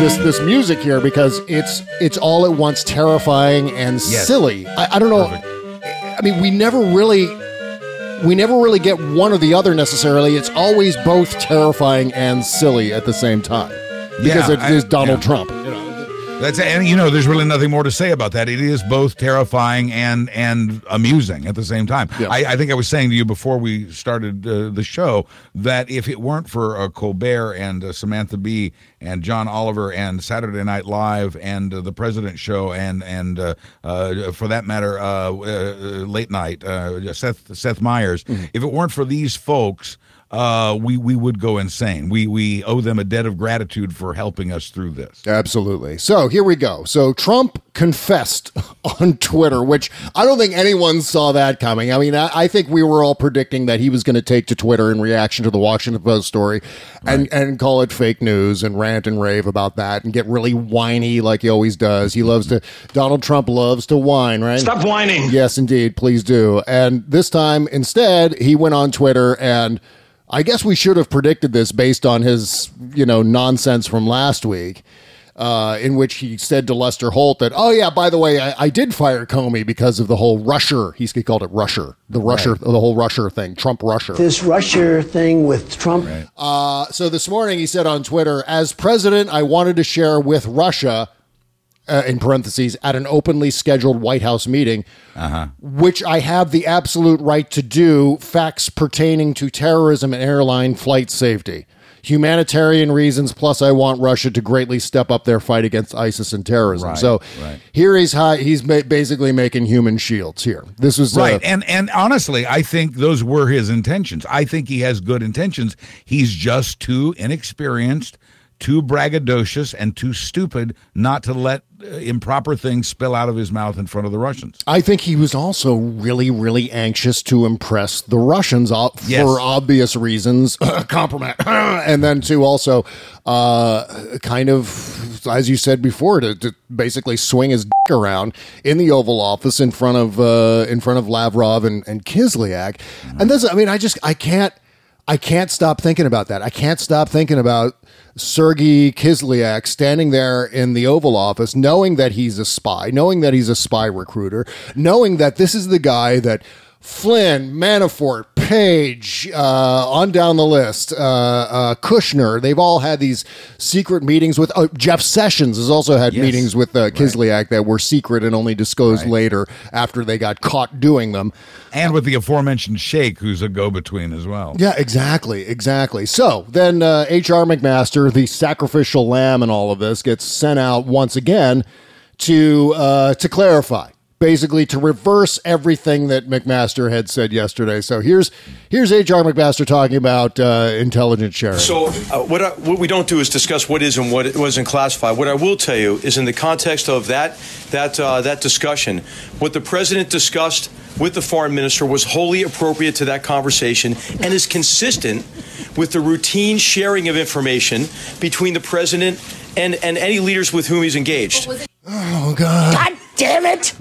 this this music here because it's it's all at once terrifying and Yes. silly. I, I don't know. I mean, we never really we never really get one or the other necessarily. It's always both terrifying and silly at the same time because Yeah, it I- is Donald yeah. Trump. That's and you know, there's really nothing more to say about that. It is both terrifying and and amusing at the same time. Yeah. I, I think I was saying to you before we started uh, the show that if it weren't for uh, Colbert and uh, Samantha Bee and John Oliver and Saturday Night Live and uh, the President Show and and uh, uh, for that matter, uh, uh, late night, uh, Seth Seth Meyers, Mm-hmm. if it weren't for these folks. Uh, we we would go insane. We we owe them a debt of gratitude for helping us through this. Absolutely. So here we go. So Trump confessed on Twitter, which I don't think anyone saw that coming. I mean, I, I think we were all predicting that he was going to take to Twitter in reaction to the Washington Post story and, and call it fake news and rant and rave about that and get really whiny like he always does. He loves to, Donald Trump loves to whine, right? Stop whining. Yes, indeed. Please do. And this time, instead, he went on Twitter and I guess we should have predicted this based on his, you know, nonsense from last week, uh, in which he said to Lester Holt that, oh, yeah, by the way, I, I did fire Comey because of the whole Rusher. He's, he called it Rusher, the Rusher, the whole Rusher thing, Trump Rusher. This Russia thing with Trump. Uh, so this morning he said on Twitter, as president, I wanted to share with Russia, uh, in parentheses, at an openly scheduled White House meeting, which I have the absolute right to do, facts pertaining to terrorism and airline flight safety. Humanitarian reasons, plus I want Russia to greatly step up their fight against ISIS and terrorism. Right, so right. here he's high, he's basically making human shields here. This was uh, right and and honestly i think those were his intentions i think he has good intentions he's just too inexperienced too braggadocious and too stupid not to let uh, improper things spill out of his mouth in front of the russians I think he was also really, really anxious to impress the Russians uh, for Yes. obvious reasons, compromise, and then to also uh, kind of, as you said before, to, to basically swing his dick around in the Oval Office in front of uh, in front of Lavrov and, and Kislyak. And this, I mean, I just I can't I can't stop thinking about that. I can't stop thinking about Sergei Kislyak standing there in the Oval Office, knowing that he's a spy, knowing that he's a spy recruiter, knowing that this is the guy that Flynn, Manafort, Page, uh, on down the list, uh, uh, Kushner, they've all had these secret meetings with oh, Jeff Sessions has also had Yes. meetings with uh, Kislyak that were secret and only disclosed Right. later after they got caught doing them. and with the aforementioned sheikh who's a go-between as well Yeah, exactly, exactly. So then uh, H.R. McMaster, the sacrificial lamb in all of this, gets sent out once again to uh, to clarify, basically to reverse everything that McMaster had said yesterday. So here's here's H.R. McMaster talking about uh, intelligence sharing. So, uh, what, I, what we don't do is discuss what is and what wasn't classified. What I will tell you is, in the context of that that uh, that discussion, what the president discussed with the foreign minister was wholly appropriate to that conversation and is consistent with the routine sharing of information between the president and, and any leaders with whom he's engaged. oh God. God damn it!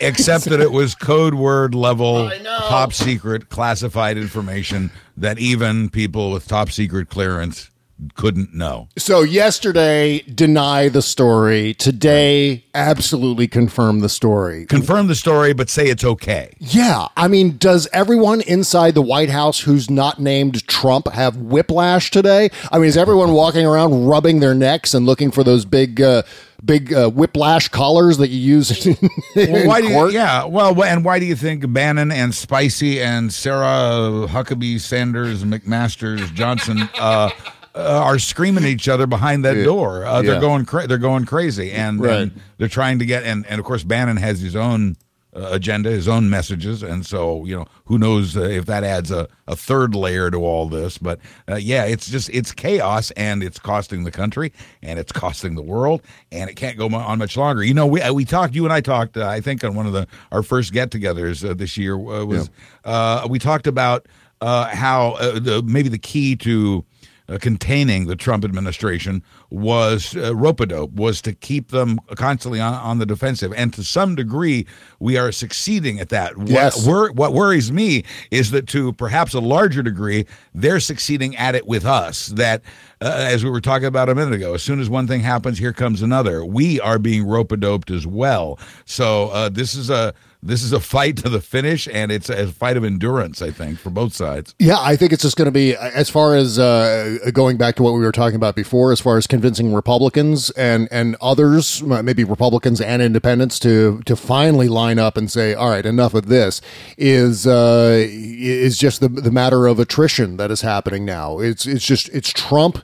Except that it was code word level, top secret, classified information that even people with top secret clearance couldn't know. So yesterday, deny the story. Today, absolutely confirm the story. Confirm the story, but say it's okay. Yeah, I mean, does everyone inside the White House who's not named Trump have whiplash today? I mean, is everyone walking around rubbing their necks and looking for those big, uh, big uh, whiplash collars that you use in, Well, why do you, yeah, well, and why do you think Bannon and Spicy and Sarah Huckabee Sanders McMasters Johnson uh, uh, are screaming at each other behind that Yeah. door? Uh, they're Yeah. going cra- they're going crazy, and, Right. and they're trying to get and and of course Bannon has his own. Uh, agenda, his own messages, and so you know who knows uh, if that adds a, a third layer to all this. But uh, yeah, it's just it's chaos, and it's costing the country, and it's costing the world, and it can't go on much longer. You know, we uh, we talked, you and I talked, uh, I think on one of the our first get-togethers uh, this year uh, was uh, we talked about uh, how uh, the, maybe the key to uh, containing the Trump administration was uh, rope-a-dope, was to keep them constantly on, on the defensive. And to some degree, we are succeeding at that. Yes. What, wor- what worries me is that to perhaps a larger degree, they're succeeding at it with us. That, uh, as we were talking about a minute ago, as soon as one thing happens, here comes another. We are being rope-a-doped as well. So uh, this is a this is a fight to the finish, and it's a fight of endurance, I think, for both sides. Yeah, I think it's just going to be as far as uh, going back to what we were talking about before, as far as convincing Republicans and and others, maybe Republicans and Independents, to to finally line up and say, "All right, enough of this." Is uh, is just the the matter of attrition that is happening now. It's it's just it's Trump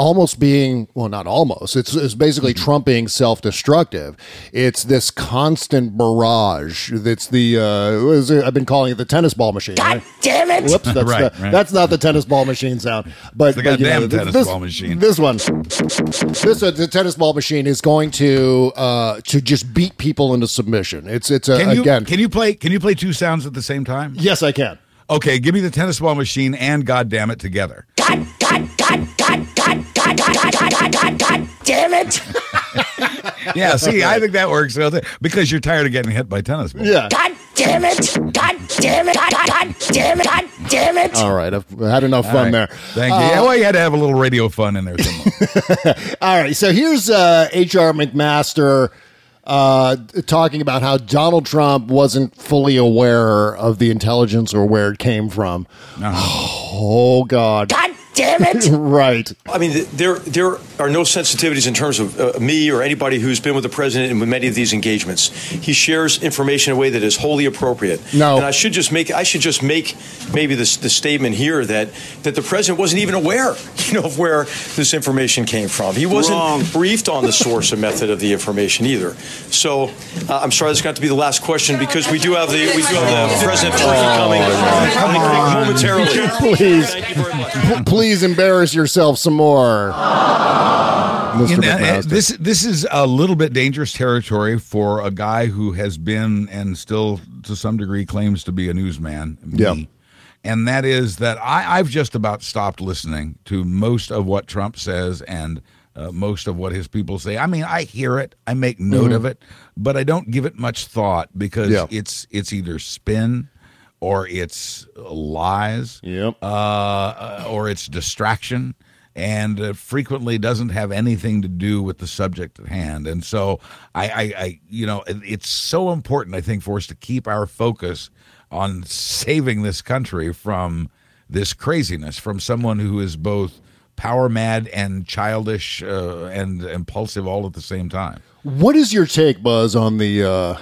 almost being well not almost it's, it's basically trump being self-destructive it's this constant barrage that's the uh what is it? i've been calling it the tennis ball machine right? Damn it! whoops that's, Right, the, right. that's not the tennis ball machine sound but, the but, you know, goddamn tennis this, ball machine. this one this uh, the tennis ball machine is going to uh to just beat people into submission it's it's a, Can you again can you play can you play two sounds at the same time? yes i can Okay, give me the tennis ball machine and God damn it together. God, God, God, God, God, God, God, God, God, God, God, damn it! Yeah, see, I think that works because you're tired of getting hit by tennis balls. yeah God damn it! God damn it! God, God, God damn it! God damn it! all right i've had enough All fun right. there Thank you. yeah, well, you had to have a little radio fun in there somewhere. All right, so here's uh, H.R. McMaster uh, talking about how Donald Trump wasn't fully aware of the intelligence or where it came from. Oh God! God damn it! right. I mean, there there are no sensitivities in terms of uh, me or anybody who's been with the president in many of these engagements. He shares information in a way that is wholly appropriate. No. and I should just make I should just make maybe this the statement here that that the president wasn't even aware, you know, of where this information came from. He wasn't Wrong. briefed on the source and method of the information either. So uh, I'm sorry, this got to be the last question because we do have the we do have the president coming momentarily. Please, Thank you very much. P- please embarrass yourself some more, Mr. You know, this this is a little bit dangerous territory for a guy who has been and still to some degree claims to be a newsman. me. Yeah. And that is that I, I've just about stopped listening to most of what Trump says and uh, most of what his people say. I mean, I hear it, I make note of it, but I don't give it much thought because Mm-hmm. Yeah. it's it's either spin or it's lies Yep. uh, uh, or it's distraction and uh, frequently doesn't have anything to do with the subject at hand. And so I, I, I, you know, it- it's so important, I think, for us to keep our focus on saving this country from this craziness, from someone who is both power mad and childish uh, and impulsive all at the same time. What is your take, Buzz, on the uh,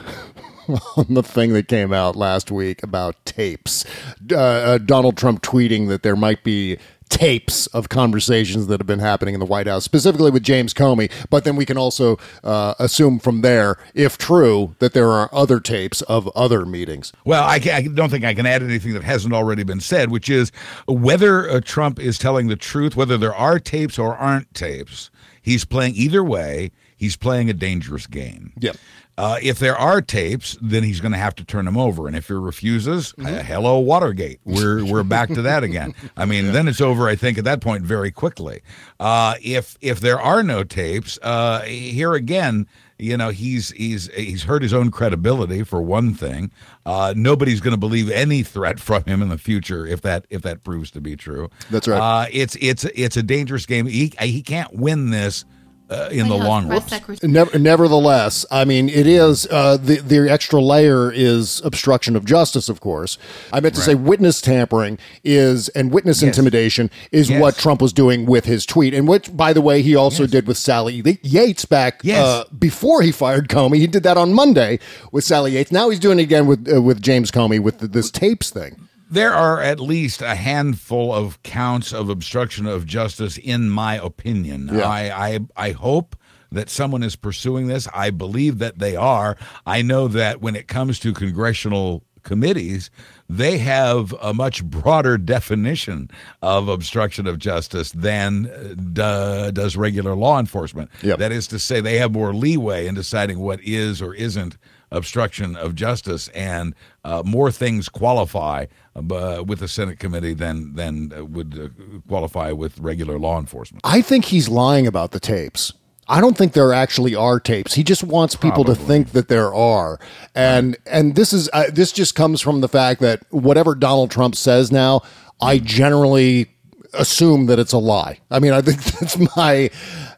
on the thing that came out last week about tapes? Uh, uh, Donald Trump tweeting that there might be tapes of conversations that have been happening in the White House, specifically with James Comey. But then we can also uh, assume from there, if true, that there are other tapes of other meetings. Well, I, I don't think I can add anything that hasn't already been said, which is whether uh, Trump is telling the truth, whether there are tapes or aren't tapes, he's playing either way. He's playing a dangerous game. Yep. Uh, if there are tapes, then he's going to have to turn them over. And if he refuses, uh, hello, Watergate. We're we're back to that again. I mean, then it's over. I think at that point very quickly. Uh, if if there are no tapes, uh, here again, you know he's he's he's hurt his own credibility for one thing. Uh, nobody's going to believe any threat from him in the future if that if that proves to be true. That's right. Uh, it's it's it's a dangerous game. He he can't win this uh, in the long run. Never, nevertheless, I mean, it is uh, the the extra layer is obstruction of justice. Of course, I meant to say witness tampering is and witness intimidation is Yes. what Trump was doing with his tweet, and which, by the way, he also did with Sally Yates back Yes. uh, before he fired Comey. He did that on Monday with Sally Yates. Now he's doing it again with uh, with James Comey with the, this tapes thing. There are at least a handful of counts of obstruction of justice, in my opinion. Yeah. I, I I hope that someone is pursuing this. I believe that they are. I know that when it comes to congressional committees, they have a much broader definition of obstruction of justice than uh, do- does regular law enforcement. Yep. That is to say, they have more leeway in deciding what is or isn't obstruction of justice, and uh, more things qualify uh, with the Senate committee than than uh, would uh, qualify with regular law enforcement. I think he's lying about the tapes. I don't think there actually are tapes. He just wants people to think that there are, and and this is uh, this just comes from the fact that whatever Donald Trump says now, I generally assume that it's a lie. I mean, I think that's my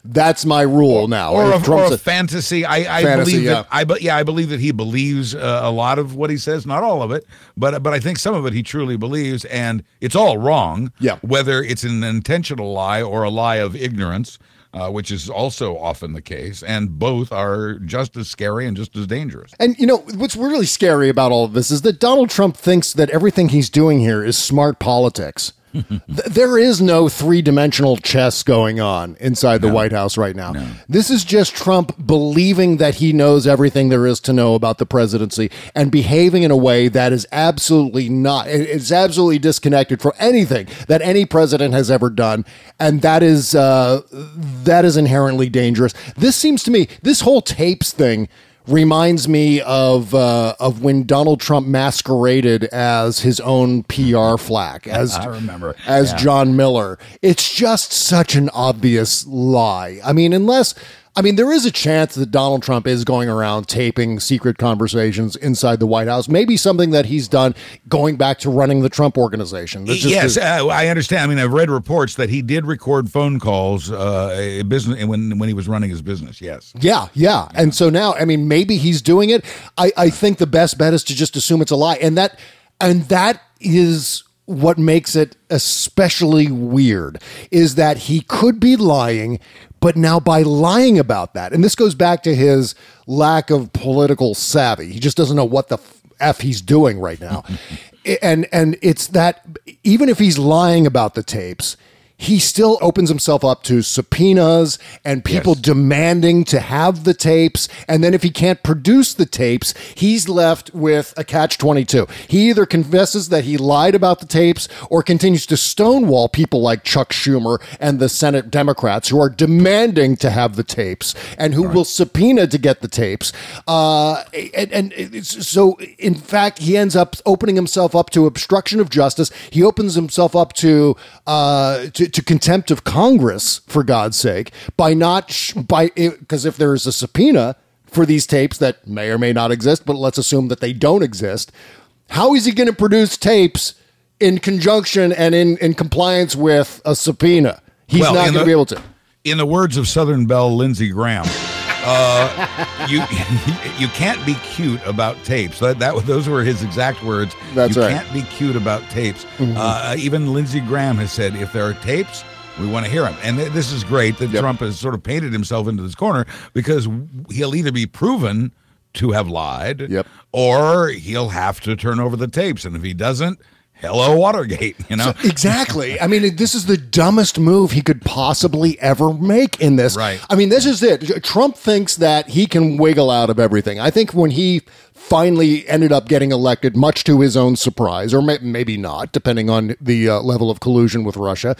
that's my rule now. Or a, or a a- fantasy. I, I Fantasy, believe yeah. that. I but yeah, I believe that he believes uh, a lot of what he says. Not all of it, but but I think some of it he truly believes, and it's all wrong. Yeah. Whether it's an intentional lie or a lie of ignorance, uh, which is also often the case, and both are just as scary and just as dangerous. And you know what's really scary about all of this is that Donald Trump thinks that everything he's doing here is smart politics. Th- there is no three-dimensional chess going on inside the White House right now. This is just Trump believing that he knows everything there is to know about the presidency and behaving in a way that is absolutely not it's absolutely disconnected from anything that any president has ever done and that is uh, that is inherently dangerous. This seems to me this whole tapes thing reminds me of uh, of when Donald Trump masqueraded as his own PR flack as I remember. as Yeah. John Miller. It's just such an obvious lie. I mean, unless I mean, there is a chance that Donald Trump is going around taping secret conversations inside the White House. Maybe something that he's done going back to running the Trump organization. Just yes, uh, I understand. I mean, I've read reports that he did record phone calls, uh, a business when when he was running his business. Yes. Yeah, yeah. And so now, I mean, maybe he's doing it. I, I think the best bet is to just assume it's a lie. And that and that is what makes it especially weird is that he could be lying, but now by lying about that, and this goes back to his lack of political savvy. He just doesn't know what the f he's doing right now. and and it's that even if he's lying about the tapes, he still opens himself up to subpoenas and people demanding to have the tapes. And then if he can't produce the tapes, he's left with a catch 22. He either confesses that he lied about the tapes or continues to stonewall people like Chuck Schumer and the Senate Democrats who are demanding to have the tapes and who will subpoena to get the tapes. Uh, and, and it's, so, in fact, he ends up opening himself up to obstruction of justice. He opens himself up to uh, to, to contempt of Congress, for God's sake, by not sh- by eh, because if there is a subpoena for these tapes that may or may not exist, but let's assume that they don't exist. How is he going to produce tapes in conjunction and in, in compliance with a subpoena? He's Well, not going to be able to. In the words of Southern Belle Lindsey Graham, uh, you you can't be cute about tapes. That, that those were his exact words. That's you right. can't be cute about tapes. Mhm. Uh, even Lindsey Graham has said if there are tapes. We want to hear them, and th- this is great that Trump has sort of painted himself into this corner because he'll either be proven to have lied, Yep. or he'll have to turn over the tapes, and if he doesn't, hello Watergate. You know, So- exactly. I mean, this is the dumbest move he could possibly ever make in this. Right. I mean, this is it. Trump thinks that he can wiggle out of everything. I think when he finally ended up getting elected, much to his own surprise, or may- maybe not, depending on the uh, level of collusion with Russia,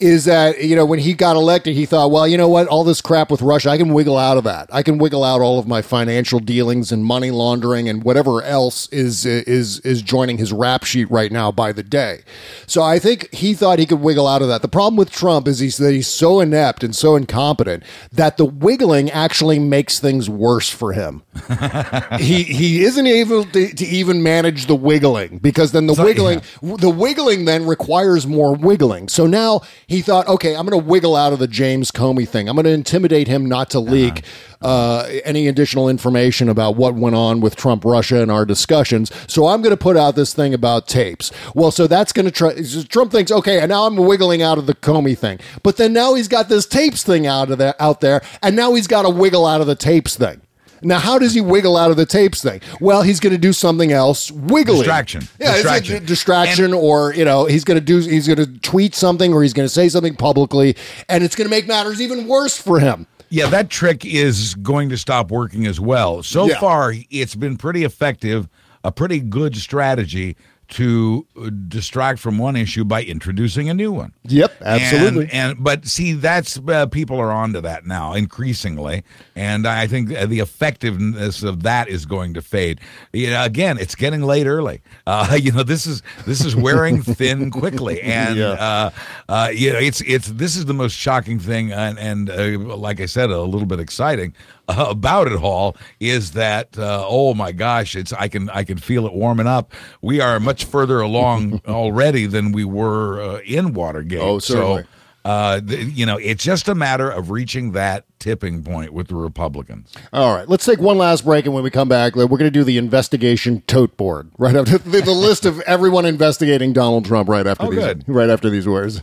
is that, you know, when he got elected, he thought, well, you know what, all this crap with Russia, I can wiggle out of that. I can wiggle out all of my financial dealings and money laundering and whatever else is is is joining his rap sheet right now by the day. So I think he thought he could wiggle out of that. The problem with Trump is he's that he's so inept and so incompetent that the wiggling actually makes things worse for him. he he isn't able to, to even manage the wiggling because then the So, wiggling the wiggling then requires more wiggling. So now he thought, okay, I'm going to wiggle out of the James Comey thing. I'm going to intimidate him not to leak uh, any additional information about what went on with Trump Russia and our discussions. So I'm going to put out this thing about tapes. Well, so that's going to try. Trump thinks, okay, and now I'm wiggling out of the Comey thing, but then now he's got this tapes thing out of there, out there, and now he's got to wiggle out of the tapes thing. Now, how does he wiggle out of the tapes thing? Well, he's going to do something else wiggly. Distraction. Yeah, it's a Distraction. d- distraction, or you know, he's going to do, he's going to tweet something, or he's going to say something publicly, and it's going to make matters even worse for him. Yeah, that trick is going to stop working as well. So Yeah. far, it's been pretty effective, a pretty good strategy to distract from one issue by introducing a new one. Yep, absolutely. And, and but see, that's uh, people are onto that now increasingly, and I think the effectiveness of that is going to fade. You know, again, it's getting late early. Uh, you know, this is this is wearing thin quickly, and Yeah. uh, uh, you know, it's it's this is the most shocking thing, and, and uh, like I said, a little bit exciting about it all is that uh, oh my gosh, it's I can I can feel it warming up. We are much further along already than we were uh, in Watergate. Oh, certainly. So, uh, th- you know, it's just a matter of reaching that tipping point with the Republicans. All right, let's take one last break, and when we come back, we're going to do the investigation tote board right after the, the list of everyone investigating Donald Trump right after Oh, these good. right after these words.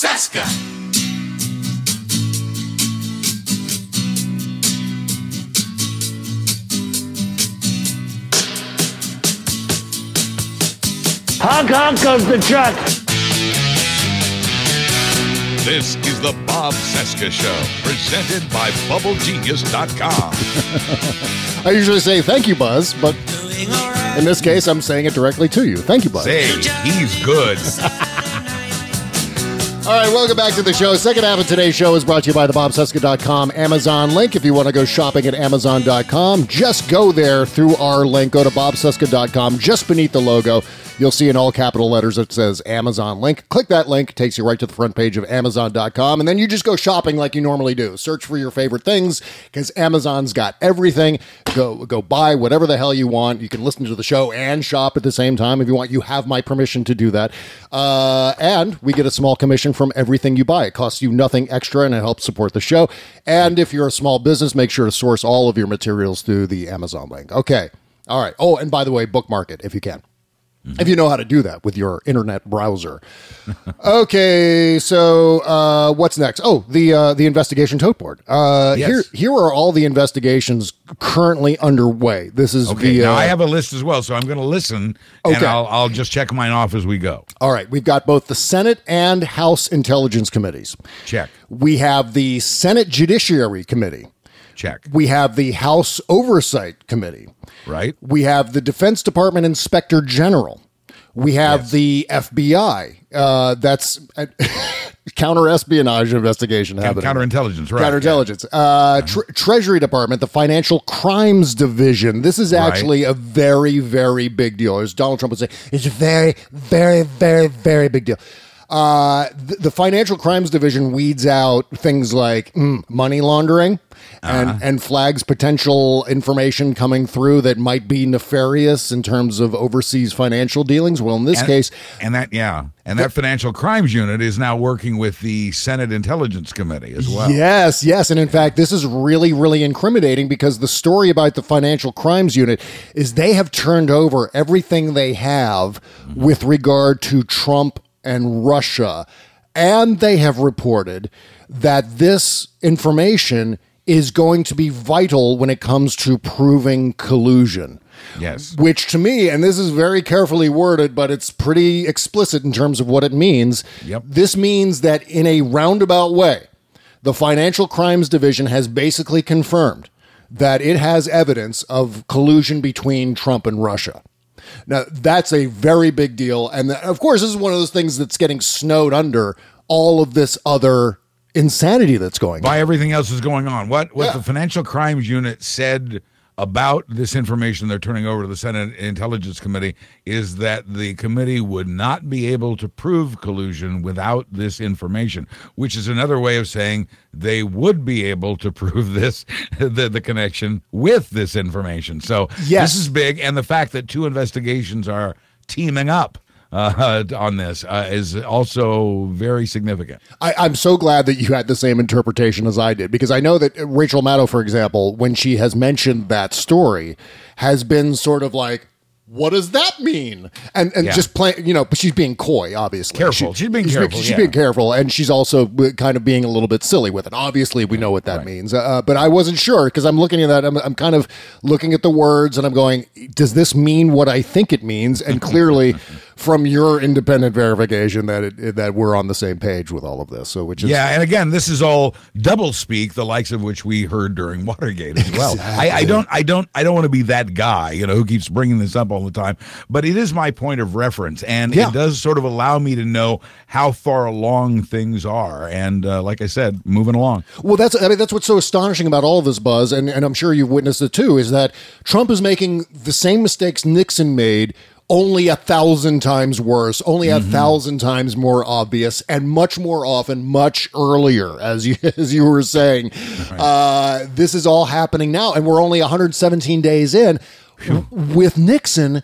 Bob Cesca. Honk honk goes the truck. This is the Bob Cesca Show, presented by BubbleGenius.com. I usually say thank you, Buzz, but in this case, I'm saying it directly to you. Thank you, Buzz. Say, he's good. All right, welcome back to the show. Second half of today's show is brought to you by the BobCesca.com Amazon link. If you want to go shopping at Amazon.com, just go there through our link. Go to BobCesca.com. Just beneath the logo, you'll see in all capital letters it says Amazon link. Click that link, takes you right to the front page of Amazon.com, and then you just go shopping like you normally do. Search for your favorite things because Amazon's got everything. Go go buy whatever the hell you want. You can listen to the show and shop at the same time if you want. You have my permission to do that. Uh, and we get a small commission from everything you buy. It costs you nothing extra and it helps support the show. And if you're a small business, make sure to source all of your materials through the Amazon link. Okay. All right. Oh, and by the way, bookmark it if you can. If you know how to do that with your internet browser. okay, so uh, what's next? Oh, the uh, the investigation tote board. Uh, Yes. Here, here are all the investigations currently underway. This is Okay, via. now I have a list as well, so I'm going to listen, Okay. and I'll, I'll just check mine off as we go. all right, we've got both the Senate and House Intelligence Committees. Check, We have the Senate Judiciary Committee. Check. We have the House Oversight Committee. Right? We have the Defense Department Inspector General. We have the FBI. Uh, that's counter espionage investigation happening. counterintelligence, right, Counterintelligence. Uh, tre- Treasury Department, the Financial Crimes Division. This is Right. actually a very, very big deal. As Donald Trump would say, it's a very, very, very, very big deal. Uh, the, the Financial Crimes Division weeds out things like mm, money laundering and, and flags potential information coming through that might be nefarious in terms of overseas financial dealings. Well, in this And- case, and that yeah, and that financial crimes unit is now working with the Senate Intelligence Committee as well. Yes, yes. And in fact, this is really, really incriminating because the story about the Financial Crimes Unit is they have turned over everything they have with regard to Trump and Russia. And they have reported that this information is going to be vital when it comes to proving collusion. Yes. Which to me, and this is very carefully worded, but it's pretty explicit in terms of what it means. Yep. This means that in a roundabout way, the Financial Crimes Division has basically confirmed that it has evidence of collusion between Trump and Russia. Now, that's a very big deal. And of course, this is one of those things that's getting snowed under all of this other insanity that's going on. By everything else is going on. What what Yeah. the Financial Crimes Unit said about this information they're turning over to the Senate Intelligence Committee is that the committee would not be able to prove collusion without this information, which is another way of saying they would be able to prove this the, the connection with this information. So Yes. this is big, and the fact that two investigations are teaming up uh, on this uh, is also very significant. I, I'm so glad that you had the same interpretation as I did because I know that Rachel Maddow, for example, when she has mentioned that story, has been sort of like, "What does that mean?" And and Yeah. just playing, you know, but she's being coy, obviously. Careful. She's being careful, She's yeah. being careful, and she's also kind of being a little bit silly with it. Obviously, we know what that means, uh, but I wasn't sure because I'm looking at that. I'm, I'm kind of looking at the words, and I'm going, "Does this mean what I think it means?" And clearly. From your independent verification, that it, that we're on the same page with all of this, so which is Yeah, and again, this is all double speak, the likes of which we heard during Watergate as well. I, I don't, I don't, I don't want to be that guy, you know, who keeps bringing this up all the time. But it is my point of reference, and Yeah. it does sort of allow me to know how far along things are. And uh, like I said, moving along. Well, that's I mean that's what's so astonishing about all of this buzz, and, and I'm sure you've witnessed it too, is that Trump is making the same mistakes Nixon made, only a thousand times worse, only a thousand times more obvious, and much more often, much earlier, as you as you were saying. Uh, this is all happening now, and we're only 117 days in. With Nixon,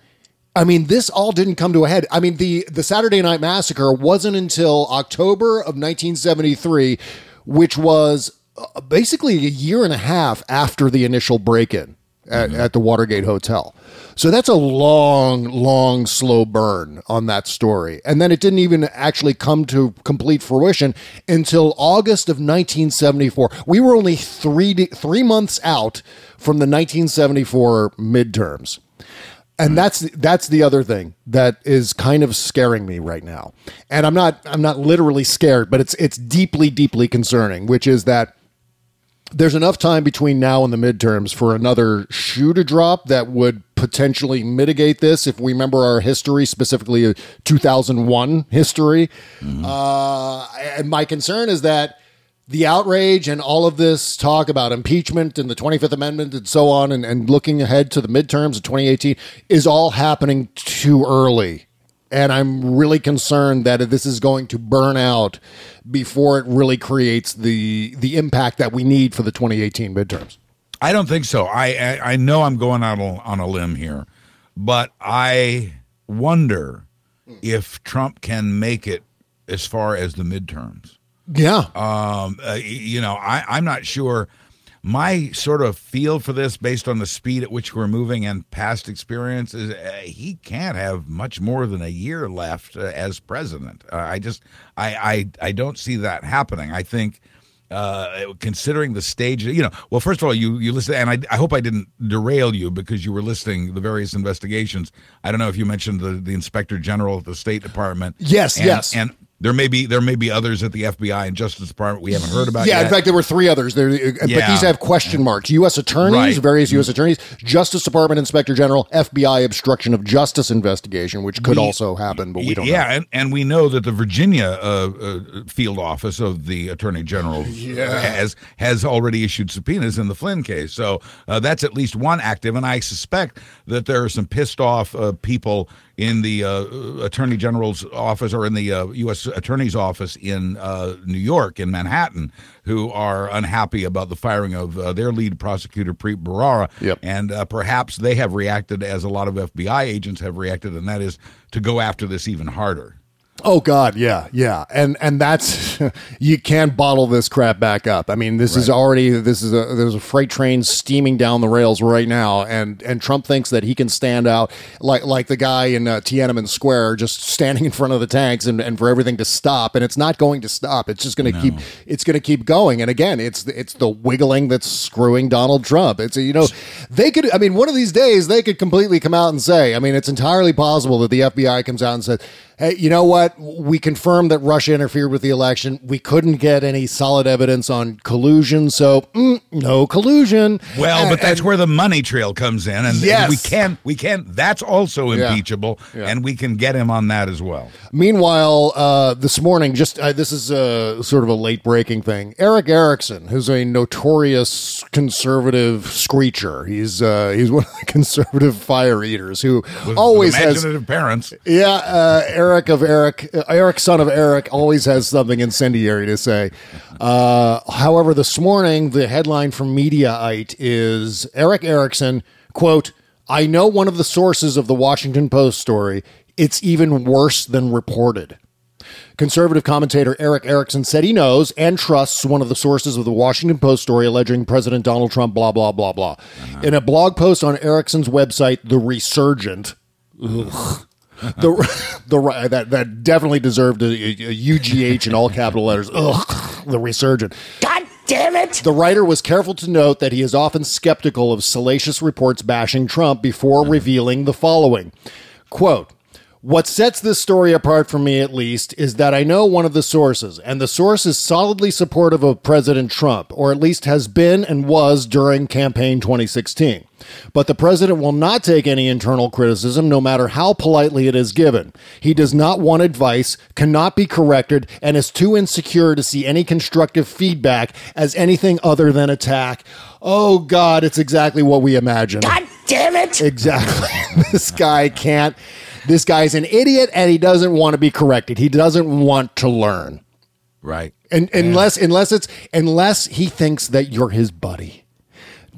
I mean, this all didn't come to a head. I mean, the the Saturday Night Massacre wasn't until October of 1973, which was uh, basically a year and a half after the initial break-in at, mm-hmm. at the Watergate Hotel. So that's a long, long, slow burn on that story. And then it didn't even actually come to complete fruition until August of 1974. We were only three three months out from the 1974 midterms. And that's that's the other thing that is kind of scaring me right now. And I'm not I'm not literally scared, but it's it's deeply deeply concerning, which is that there's enough time between now and the midterms for another shoe to drop that would potentially mitigate this if we remember our history specifically uh, 2001 history. Uh, and my concern is that the outrage and all of this talk about impeachment and the 25th amendment and so on and, and looking ahead to the midterms of 2018 is all happening too early and I'm really concerned that this is going to burn out before it really creates the the impact that we need for the 2018 midterms. I don't think so. I I, I know I'm going out on on a limb here, but I wonder if Trump can make it as far as the midterms. Yeah. Um, uh, you know, I, I'm not sure. My sort of feel for this, based on the speed at which we're moving and past experience, is uh, he can't have much more than a year left uh, as president. Uh, I just, I, I, I don't see that happening. I think, uh, considering the stage, you know, well, first of all, you you listen, and I, I hope I didn't derail you because you were listing the various investigations. I don't know if you mentioned the the inspector general at the State Department. Yes, And- yes. and There may be there may be others at the FBI and Justice Department we haven't heard about. yeah, yet. in fact, there were three others. There, but these have question marks. U.S. attorneys, Right. Mm-hmm. various U.S. attorneys, Justice Department Inspector General, FBI obstruction of justice investigation, which could We- also happen, but we don't. yeah, know. and, and we know that the Virginia uh, uh, field office of the Attorney General has has already issued subpoenas in the Flynn case. So uh, that's at least one active, and I suspect that there are some pissed off uh, people in the uh, Attorney General's office or in the uh, U.S. Attorney's office in uh, New York, in Manhattan, who are unhappy about the firing of uh, their lead prosecutor, Preet Bharara. Yep. And uh, perhaps they have reacted as a lot of FBI agents have reacted, and that is to go after this even harder. Oh God, yeah, yeah, and and that's you can't bottle this crap back up. I mean, this is already this is a there's a freight train steaming down the rails right now, and and Trump thinks that he can stand out like like the guy in uh, Tiananmen Square, just standing in front of the tanks and, and for everything to stop, and it's not going to stop. It's just going to keep it's going to keep going, and again, it's the- it's the wiggling that's screwing Donald Trump. It's you know they could I mean one of these days they could completely come out and say I mean it's entirely possible that the FBI comes out and says hey, you know what? We confirmed that Russia interfered with the election. We couldn't get any solid evidence on collusion, so mm, no collusion. Well, And- but that's and- where the money trail comes in, and Yes. we can we can. That's also impeachable, Yeah. and we can get him on that as well. Meanwhile, uh, this morning, just uh, this is a sort of a late breaking thing. Erick Erickson, who's a notorious conservative screecher, he's uh, he's one of the conservative fire eaters who With- always has imaginative parents. Yeah, uh, Eric of Eric, uh, Eric, son of Eric, always has something incendiary to say. Uh, however, this morning, the headline from Mediaite is Erick Erickson, quote, I know one of the sources of the Washington Post story. It's even worse than reported. Conservative commentator Erick Erickson said he knows and trusts one of the sources of the Washington Post story alleging President Donald Trump, blah, blah, blah, blah. In a blog post on Erickson's website, The Resurgent, ugh, the the that that definitely deserved a, a UGH in all capital letters. Ugh, the resurgent. God damn it! The writer was careful to note that he is often skeptical of salacious reports bashing Trump before revealing the following quote. What sets this story apart for me, at least, is that I know one of the sources, and the source is solidly supportive of President Trump, or at least has been and was during campaign 2016. But the president will not take any internal criticism, no matter how politely it is given. He does not want advice, cannot be corrected, and is too insecure to see any constructive feedback as anything other than attack. Oh, God, it's exactly what we imagined. God damn it! Exactly. this guy can't. This guy's an idiot and he doesn't want to be corrected. He doesn't want to learn. Right. And unless unless it's unless he thinks that you're his buddy.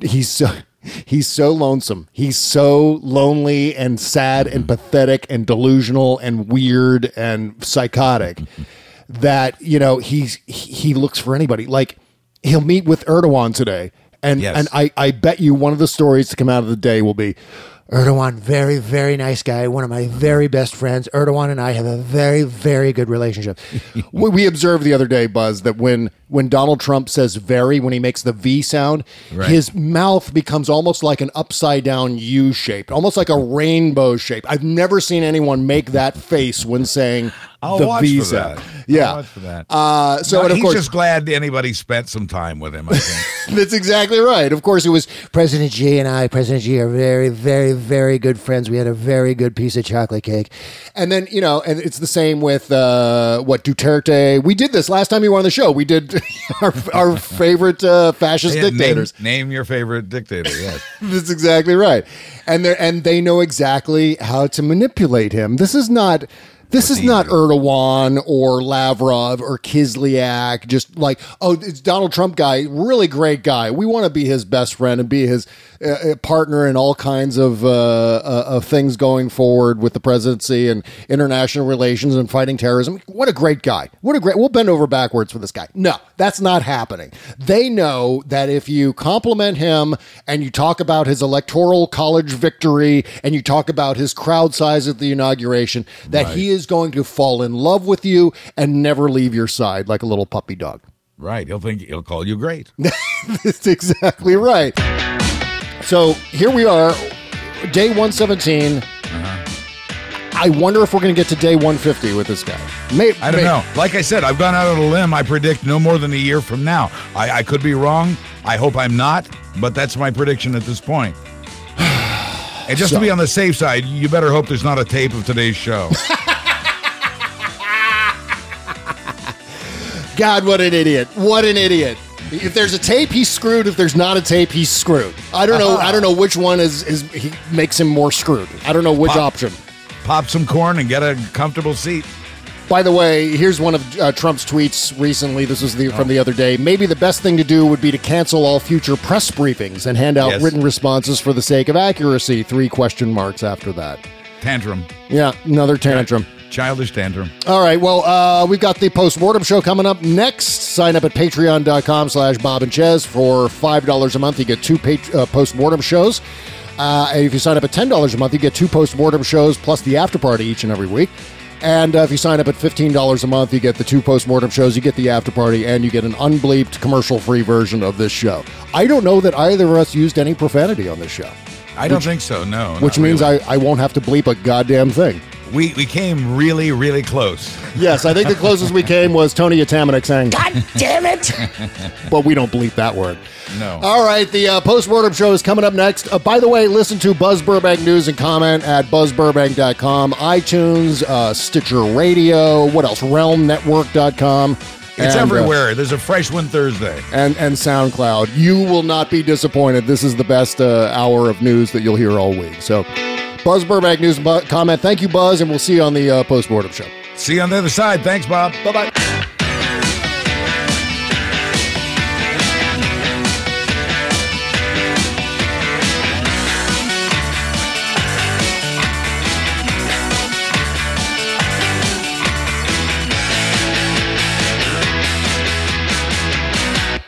He's so he's so lonesome. He's so lonely and sad and mm-hmm. pathetic and delusional and weird and psychotic mm-hmm. that, you know, he's he he looks for anybody. Like he'll meet with Erdogan today. And Yes. and I, I bet you one of the stories to come out of the day will be Erdogan, very, very nice guy, one of my very best friends. Erdogan and I have a very, very good relationship. we, we observed the other day, Buzz, that when when Donald Trump says "very" when he makes the V sound, Right. his mouth becomes almost like an upside down U shape, almost like a rainbow shape. I've never seen anyone make that face when saying I'll the watch V for that. Yeah, watch for that. Uh, so No, and of he's course, just glad anybody spent some time with him. I think. that's exactly right. Of course, it was President Xi and I, President Xi, are very, very, very good friends. We had a very good piece of chocolate cake. And then you know, and it's the same with uh, what Duterte. We did this last time you were on the show. We did our, our favorite uh, fascist Yeah, name- dictators. Name, your favorite dictator. Yes. That's exactly right. And they and they know exactly how to manipulate him. This is not this is not Erdogan or Lavrov or Kislyak. Just like oh, it's Donald Trump guy, really great guy. We want to be his best friend and be his uh, uh, partner in all kinds of uh, uh, of things going forward with the presidency and international relations and fighting terrorism. What a great guy! What a great. We'll bend over backwards for this guy. No, that's not happening. They know that if you compliment him and you talk about his electoral college victory and you talk about his crowd size at the inauguration, that he is going to fall in love with you and never leave your side like a little puppy dog. Right. He'll think he'll call you great. That's exactly right. So here we are, day 117. Uh-huh. I wonder if we're going to get to day 150 with this guy. May, I don't may- know. Like I said, I've gone out on a limb. I predict no more than a year from now. I, I could be wrong. I hope I'm not, but that's my prediction at this point. And just So- to be on the safe side, you better hope there's not a tape of today's show. God, what an idiot! What an idiot! If there's a tape, he's screwed. If there's not a tape, he's screwed. I don't know. I don't know which one is is he makes him more screwed. I don't know which Pop- option. Pop some corn and get a comfortable seat. By the way, here's one of uh, Trump's tweets recently. This was the, from the other day. Maybe the best thing to do would be to cancel all future press briefings and hand out Yes. written responses for the sake of accuracy. Three question marks after that. Tantrum. Yeah, another tantrum. Childish tantrum. All right. Well, uh, we've got the post-mortem show coming up next. Sign up at patreon.com slash Bob and Ches for $5 a month. You get two pat- uh, post-mortem shows. Uh, and if you sign up at $10 a month, you get two post-mortem shows plus the after party each and every week. And uh, if you sign up at $15 a month, you get the two post-mortem shows, you get the after party, and you get an unbleeped commercial-free version of this show. I don't know that either of us used any profanity on this show. I don't Which- think so. No. Which means really. I, I won't have to bleep a goddamn thing. We we came really really close. Yes, I think the closest we came was Tony Atamanuik saying, God damn it! but we don't bleep that word. No. All right, the uh, post-mortem show is coming up next. Uh, by the way, listen to Buzz Burbank News and comment at buzzburbank.com, iTunes, uh, Stitcher Radio, what else? RealmNetwork.com. It's and, uh, everywhere. There's a fresh one Thursday. and, and SoundCloud. You will not be disappointed. This is the best uh, hour of news that you'll hear all week. So, Buzz Burbank News comment. Thank you, Buzz, and we'll see you on the uh, post-mortem show. See you on the other side. Thanks, Bob. Bye-bye.